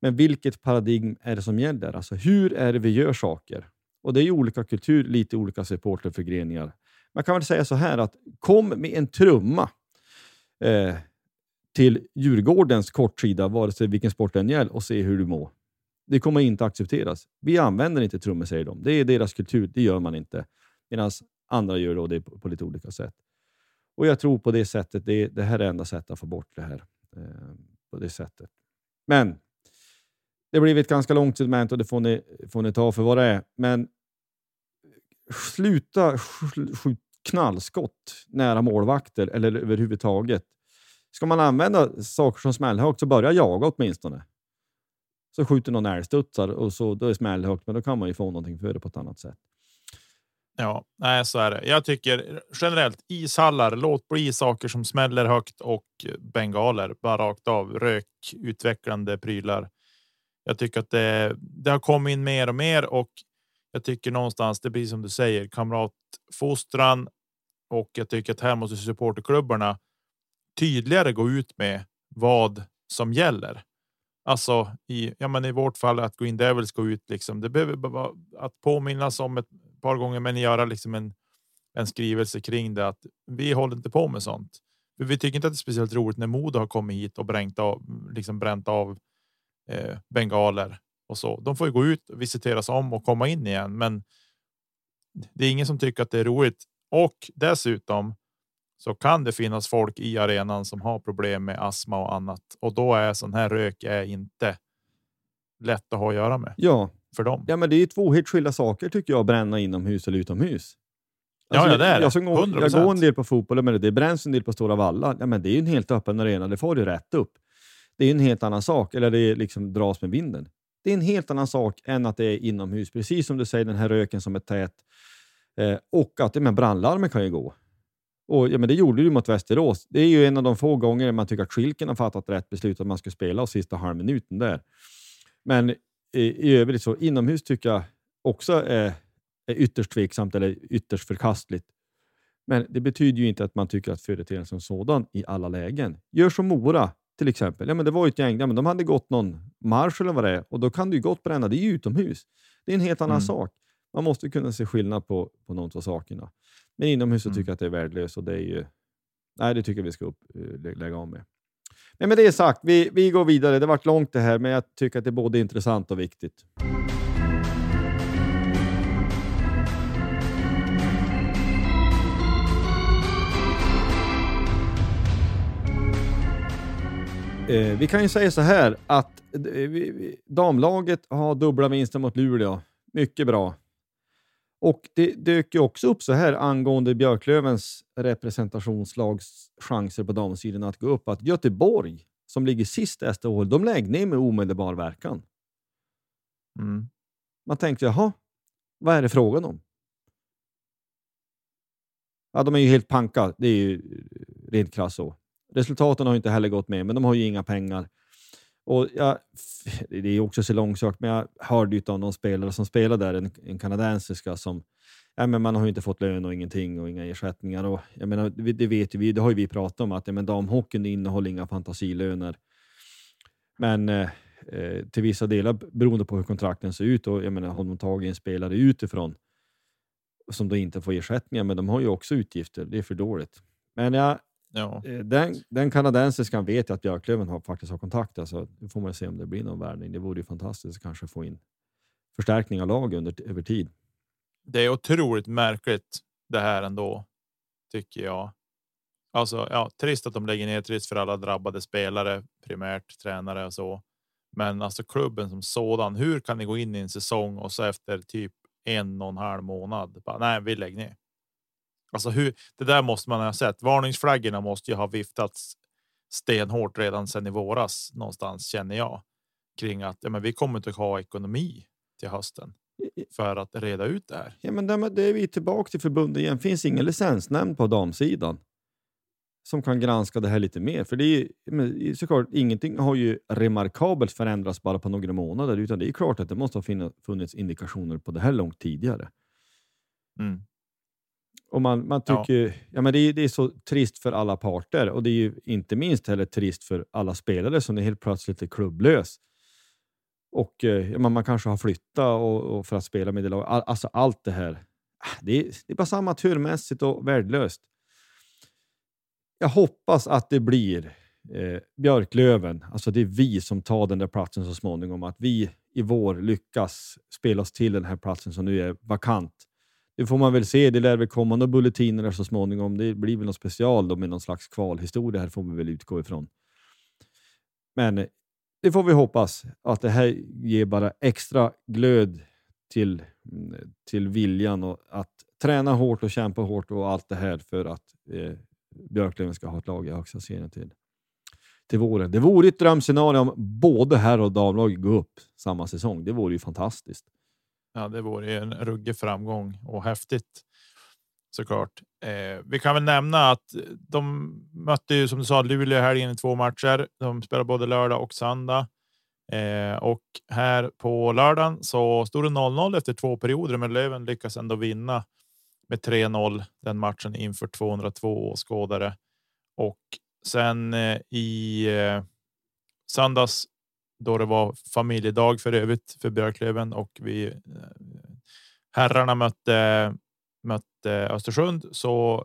Men vilket paradigm är det som gäller? Alltså hur är det vi gör saker? Och det är ju olika kultur, lite olika supporterförgreningar. Man kan väl säga så här att kom med en trumma eh, till Djurgårdens kortsida, vare sig vilken sport den gäller, och se hur du mår. Det kommer inte accepteras. Vi använder inte trummor, säger de. Det är deras kultur, det gör man inte. Medan andra gör det på lite olika sätt. Och jag tror på det sättet, det, det här är enda sättet att få bort det här. Eh, på det sättet. Men det blir ett ganska långt segment och det får ni, får ni ta för vad det är. Men sluta skjuta knallskott nära målvakter eller överhuvudtaget. Ska man använda saker som smällhögt så börja jaga åtminstone. Så skjuter någon älgstudsar och så då är det smällhögt, men då kan man ju få någonting för det på ett annat sätt. Ja, nej, så är det. Jag tycker generellt ishallar. Låt bli saker som smäller högt och bengaler bara rakt av rökutvecklande prylar. Jag tycker att det, det har kommit in mer och mer och jag tycker någonstans det blir som du säger kamratfostran och jag tycker att här måste supporterklubbarna tydligare gå ut med vad som gäller. Alltså i, ja, men i vårt fall att gå in Devils gå ut liksom. Det behöver vara att påminnas om ett par gånger, men göra liksom en, en skrivelse kring det att vi håller inte på med sånt. Vi tycker inte att det är speciellt roligt när Modo har kommit hit och brängt av, liksom bränt av eh, bengaler och så. De får ju gå ut, visiteras om och komma in igen, men det är ingen som tycker att det är roligt. Och dessutom så kan det finnas folk i arenan som har problem med astma och annat och då är sån här rök är inte lätt att ha att göra med. Ja, för dem. Ja, men det är två helt skilda saker tycker jag, att bränna inomhus eller utomhus. Alltså, ja, ja, det är det. Jag, jag, går, jag går en del på fotboll, men det bränns en del på Stora Valla. Ja, men det är ju en helt öppen arena, det får du rätt upp. Det är en helt annan sak, eller det liksom dras med vinden. Det är en helt annan sak än att det är inomhus. Precis som du säger, den här röken som är tät. Eh, och att men brandlarmen kan ju gå. Och, ja, men det gjorde du mot Västerås. Det är ju en av de få gånger man tycker att Schilken har fattat rätt beslut att man ska spela och sista halvminuten där. Men i, i övrigt så inomhus tycker jag också är, är ytterst tveksamt eller ytterst förkastligt. Men det betyder ju inte att man tycker att företeelsen som sådan i alla lägen. Gör som Mora till exempel. Ja, men det var ett gäng, ja, men de hade gått någon marsch eller vad det är och då kan du gott bränna. Det är ju utomhus. Det är en helt annan mm. sak. Man måste kunna se skillnad på, på de två sakerna. Men inomhus så Mm. tycker jag att det är värdelöst och det är ju... Nej, det tycker jag vi ska upp, eh, lä- lägga av med. Men med det sagt, vi, vi går vidare. Det vart långt det här, men jag tycker att det är både intressant och viktigt. Eh, vi kan ju säga så här att eh, vi, vi, damlaget har dubbla vinster mot Luleå. Mycket bra. Och det dök ju också upp så här angående Björklövens representationslags chanser på damsidan att gå upp, att Göteborg, som ligger sist i SHL, de lägger ner med omedelbar verkan. Mm. Man tänkte, jaha, vad är det frågan om? Ja, de är ju helt panka. Det är ju rent krasst så. Resultaten har inte heller gått med, men de har ju inga pengar. Och jag, det är också så långsökt, men jag hörde ju av någon spelare som spelade där, en, en kanadensiska som Ja, men man har ju inte fått lön och ingenting och inga ersättningar. Och, jag menar, det vet ju vi, det har ju vi pratat om, att ja, men damhockeyn innehåller inga fantasilöner. Men eh, eh till vissa delar beroende på hur kontrakten ser ut. Och, jag menar, har de tagit en spelare utifrån som då inte får ersättningar, men de har ju också utgifter. Det är för dåligt. Men jag, Ja. eh, den, den kanadensiskan vet jag att Björklöven har, faktiskt har kontakt. Alltså, nu får man se om det blir någon värvning. Det vore ju fantastiskt att kanske få in förstärkning av lag under, över tid. Det är otroligt märkligt det här ändå, tycker jag. Alltså, ja, trist att de lägger ner, trist för alla drabbade spelare, primärt tränare och så. Men alltså klubben som sådan, hur kan ni gå in i en säsong och så efter typ en och en halv månad? Bara, nej, vi lägger ner. Alltså hur det där måste man ha sett. Varningsflaggorna måste ju ha viftats stenhårt redan sedan i våras någonstans känner jag kring att ja, men vi kommer inte ha ekonomi till hösten för att reda ut det här. Ja, men det, det är vi tillbaka till förbundet igen. finns ingen licensnämnd på damsidan som kan granska det här lite mer. För det är men såklart, ingenting har ju remarkabelt förändrats bara på några månader, utan det är klart att det måste ha funnits indikationer på det här långt tidigare. Mm. Och man, man Ja. tycker, ja. men det, är, det är så trist för alla parter och det är ju inte minst heller trist för alla spelare som är helt plötsligt är klubblös. Och eh, ja, man, man kanske har flyttat och, och för att spela med det laget. All, alltså allt det här. ah, Det är, det är bara så amatörmässigt och värdelöst. Jag hoppas att det blir eh, Björklöven, alltså det är vi som tar den där platsen så småningom. Att vi i vår lyckas spela oss till den här platsen som nu är vakant. Det får man väl se. Det lär väl komma några bulletiner så småningom. Det blir väl något special då med någon slags kvalhistoria här får vi väl utgå ifrån. Men eh, det får vi hoppas att det här ger bara extra glöd till, mm, till viljan och att träna hårt och kämpa hårt och allt det här för att eh, Björklöven ska ha ett lag i högsta serien till, till våren. Det vore ett drömscenario om både herr och damlag går upp samma säsong. Det vore ju fantastiskt. Ja, det vore ju en ruggig framgång och häftigt såklart. Eh, vi kan väl nämna att de mötte ju som du sa Luleå helgen i två matcher. De spelar både lördag och söndag eh, och här på lördagen så stod det 0-0 efter två perioder, men Löven lyckas ändå vinna med 3-0 den matchen inför 202 åskådare och sen eh, i eh, söndags då det var familjedag för övrigt för Björklöven och vi eh, herrarna mötte mötte Östersund så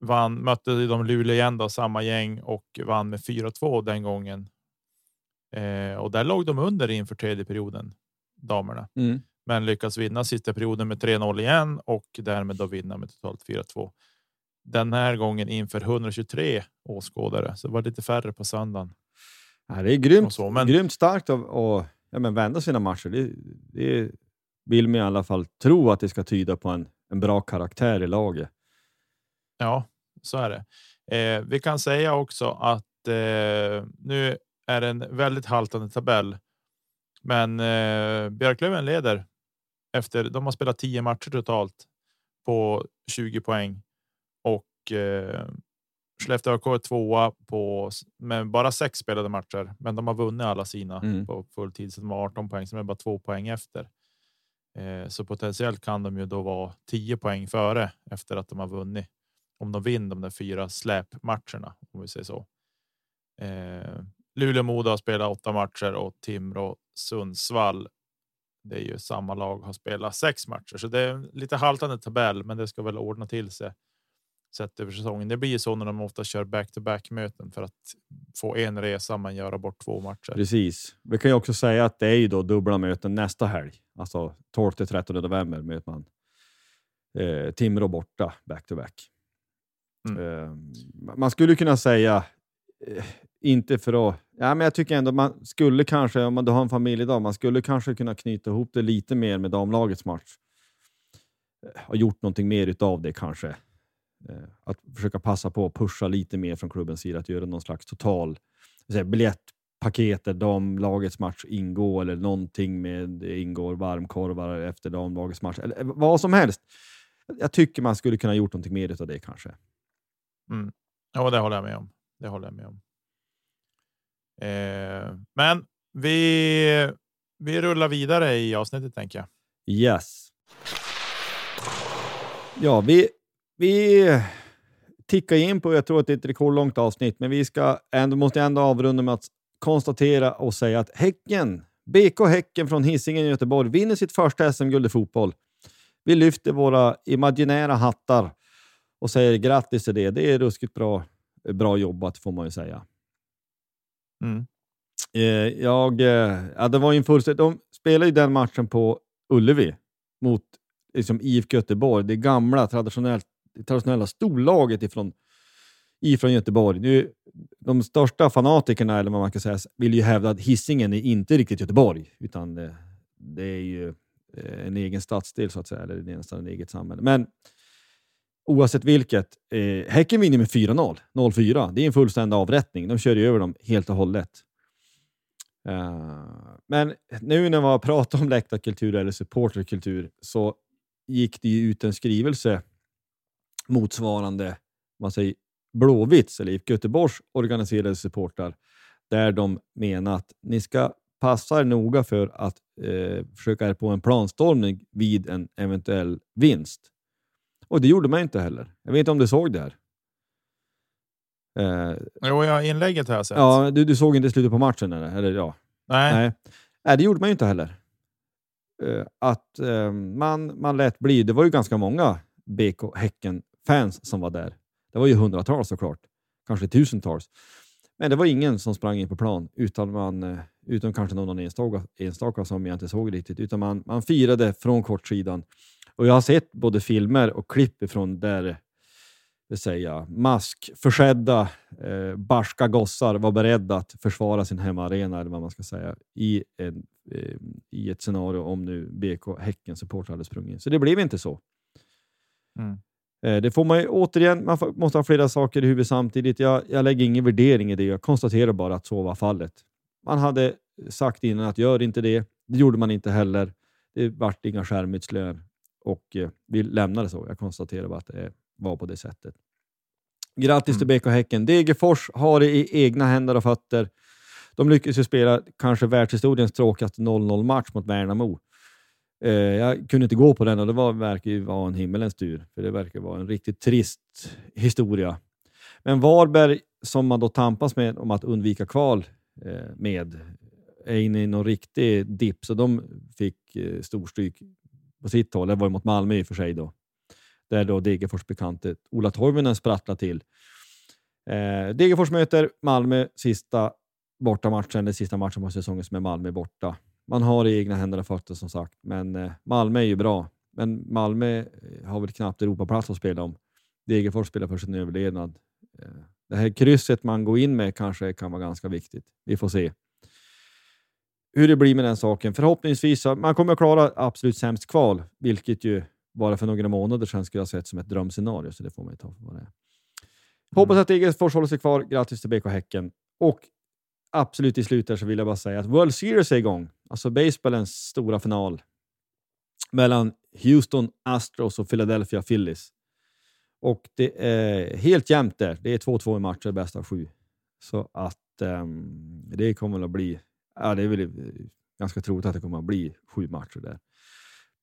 vann mötte de Luleå igen då samma gäng och vann med 4-2 den gången. Eh, och där låg de under inför tredje perioden damerna, men lyckas vinna sista perioden med 3-0 igen och därmed då vinna med totalt 4-2. Den här gången inför 123 åskådare, så det var lite färre på söndagen. Ja, det är grymt, Och så, men- grymt starkt att att, ja, men vända sina matcher. Det, det vill man i alla fall tro att det ska tyda på en, en bra karaktär i laget. Ja, så är det. Eh, vi kan säga också att eh, nu är det en väldigt haltande tabell, men eh, Björklöven leder efter. De har spelat 10 matcher totalt på 20 poäng och eh, Skellefteå är tvåa på med bara sex spelade matcher, men de har vunnit alla sina Mm. på fulltid, så de har 18 poäng som är bara två poäng efter. Eh, så potentiellt kan de ju då vara 10 poäng före efter att de har vunnit om de vinner de där fyra släpmatcherna om vi säger så. Eh, Luleå Modo har spelat åtta matcher och Timrå Sundsvall. det är ju samma lag har spelat sex matcher, så det är lite haltande tabell, men det ska väl ordna till sig sett över säsongen. Det blir ju så när de ofta kör back to back möten för att få en resa men göra bort två matcher. Precis. Vi kan ju också säga att det är ju då dubbla möten nästa helg, alltså 12 till 13 november möter man eh, Timrå borta back to back. Mm. Eh, man skulle kunna säga, eh, inte för att... Ja, men jag tycker ändå man skulle kanske, om man då har en familj idag, man skulle kanske kunna knyta ihop det lite mer med damlagets match. Eh, Och gjort någonting mer utav det kanske. Eh, att försöka passa på att pusha lite mer från klubbens sida, att göra någon slags total säga, biljettpaket där damlagets match ingår eller någonting med ingår varmkorvar efter damlagets match. Eller vad som helst. Jag tycker man skulle kunna gjort någonting mer utav det kanske. Mm. Ja, det håller jag med om. Det håller jag med om. Eh, men vi, vi rullar vidare i avsnittet tänker jag. Yes. Ja, vi, vi tickar in på, jag tror att det är ett rekordlångt avsnitt, men vi ska ändå, måste ändå avrunda med att konstatera och säga att Häcken, BK Häcken från Hisingen i Göteborg vinner sitt första SM-guld i fotboll. Vi lyfter våra imaginära hattar och säger grattis till det. Det är ruskigt bra, bra jobbat får man ju säga. Mm. Eh, jag, eh, ja, det var ju en fullständig... De spelade ju den matchen på Ullevi mot liksom, IFK Göteborg, det gamla traditionellt, traditionella storlaget ifrån, ifrån Göteborg. Nu, de största fanatikerna, eller vad man kan säga, vill ju hävda att Hisingen är inte riktigt Göteborg, utan det, det är ju eh, en egen stadsdel så att säga, eller det är nästan ett eget samhälle. Men oavsett vilket, eh, Häcken vinner med 4-0, 0-4. Det är en fullständig avrättning. De kör ju över dem helt och hållet. Uh, men nu när vi pratar om läktarkultur eller supporterkultur så gick det ju ut en skrivelse motsvarande man säger, Blåvitts eller IFK Göteborgs organiserade supportrar där de menar att ni ska passa er noga för att eh, försöka er på en planstormning vid en eventuell vinst. Och det gjorde man inte heller. Jag vet inte om du såg det här? Eh, Jo, ja, inlägget har jag sett. ja, du, du såg inte slutet på matchen? Eller? eller ja. Nej. Nej. Nej, det gjorde man ju inte heller. Eh, att eh, man, man lät bli. Det var ju ganska många BK fans som var där. Det var ju hundratals såklart, kanske tusentals. Men det var ingen som sprang in på plan, utan, man, eh, utom kanske någon enstaka, enstaka som jag inte såg riktigt. Utan man, man firade från kortsidan. Och jag har sett både filmer och klipp från där det säga, maskförsedda eh, barska gossar var beredda att försvara sin hemmaarena, eller vad man ska säga, i, en, eh, i ett scenario om nu BK Häcken supportrar hade sprungit in. Så det blev inte så. Mm. Eh, det får man ju, återigen, man måste ha flera saker i huvudet samtidigt. Jag, jag lägger ingen värdering i det. Jag konstaterar bara att så var fallet. Man hade sagt innan att gör inte det. Det gjorde man inte heller. Det vart inga skärmytslingar och eh, vi lämnade så. Jag konstaterar bara att det var på det sättet. Grattis till BK Häcken. Degerfors har det i egna händer och fötter. De lyckades ju spela kanske världshistoriens tråkigaste 0-0 match mot Värnamo. Eh, jag kunde inte gå på den och det var, verkar ju vara en himmelens tur, för det verkar vara en riktigt trist historia. Men Varberg, som man då tampas med om att undvika kval eh, med, är inne i någon riktig dipp, så de fick eh, storstryk på sitt håll. Det var ju mot Malmö i och för sig då, där då Degerfors bekante Ola Toivonen sprattlade till. Eh, Degerfors möter Malmö sista bortamatchen, den sista matchen på säsongen som är Malmö borta. Man har i egna händer och fötter som sagt, men eh, Malmö är ju bra. Men Malmö eh, har väl knappt Europaplats att spela om. Degerfors spelar för sin överlevnad. Eh, det här krysset man går in med kanske kan vara ganska viktigt. Vi får se hur det blir med den saken. Förhoppningsvis, man kommer att klara absolut sämst kval, vilket ju bara för några månader sedan skulle ha sett som ett drömscenario, så det får man ju ta för vad det är. Hoppas att Degerfors håller sig kvar. Grattis till BK Häcken. Och absolut i slutet så vill jag bara säga att World Series är igång. Alltså baseballens stora final mellan Houston Astros och Philadelphia Phillies. Och det är helt jämnt där. Det är 2-2 i matcher, bäst av sju. Så att um, det kommer att bli... Ja, det är väl eh, ganska troligt att det kommer att bli sju matcher där.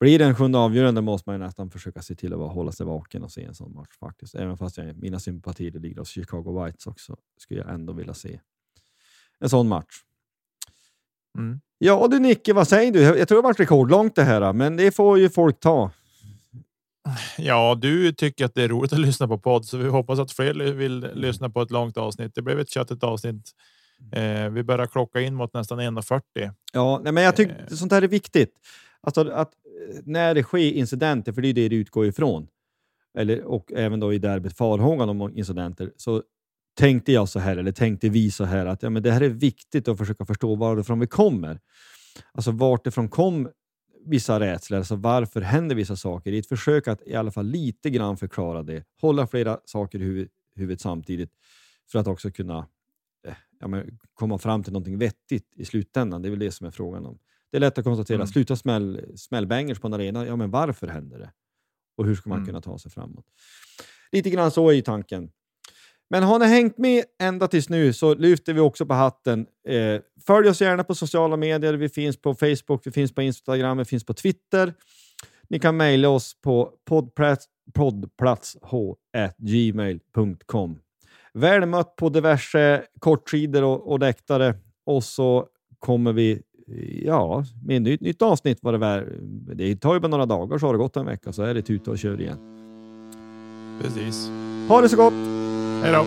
Blir det en sjunde avgörande måste man ju nästan försöka se till att bara hålla sig vaken och se en sån match faktiskt. Även fast jag, mina sympatier ligger hos Chicago White också, skulle jag ändå vilja se en sån match. Mm. Ja du Nicke, vad säger du? Jag tror det varit rekordlångt det här, men det får ju folk ta. Ja, du tycker att det är roligt att lyssna på podd, så vi hoppas att fler vill lyssna på ett långt avsnitt. Det blev ett köttigt avsnitt. Eh, vi börjar klocka in mot nästan 1.40. Ja, nej, men jag tycker Eh. sånt här är viktigt. Alltså att eh, när det sker incidenter, för det är det det utgår ifrån, eller, och även då i derbyt farhågan om incidenter, så tänkte jag så här, eller tänkte vi så här, att ja, men det här är viktigt att försöka förstå varifrån vi kommer. Alltså vart ifrån kom vissa rädslor, alltså varför händer vissa saker? I ett försök att i alla fall lite grann förklara det, hålla flera saker i huvud, huvudet samtidigt för att också kunna eh, ja, men, komma fram till någonting vettigt i slutändan. Det är väl det som är frågan om. Det är lätt att konstatera, Mm. sluta smäll, smällbangers på en arena. Ja, men varför händer det? Och hur ska man Mm. kunna ta sig framåt? Lite grann så är ju tanken. Men har ni hängt med ända tills nu så lyfter vi också på hatten. Eh, följ oss gärna på sociala medier. Vi finns på Facebook, vi finns på Instagram, vi finns på Twitter. Ni kan mejla oss på poddplats, poddplatsh.gmail.com. Väl mött på diverse kortsidor och, och läktare och så kommer vi ja, med ett nytt, nytt avsnitt. Vad det, var. det tar ju bara några dagar så har det gått en vecka så är det tuta och kör igen. Precis. Ha det så gott! Hej då!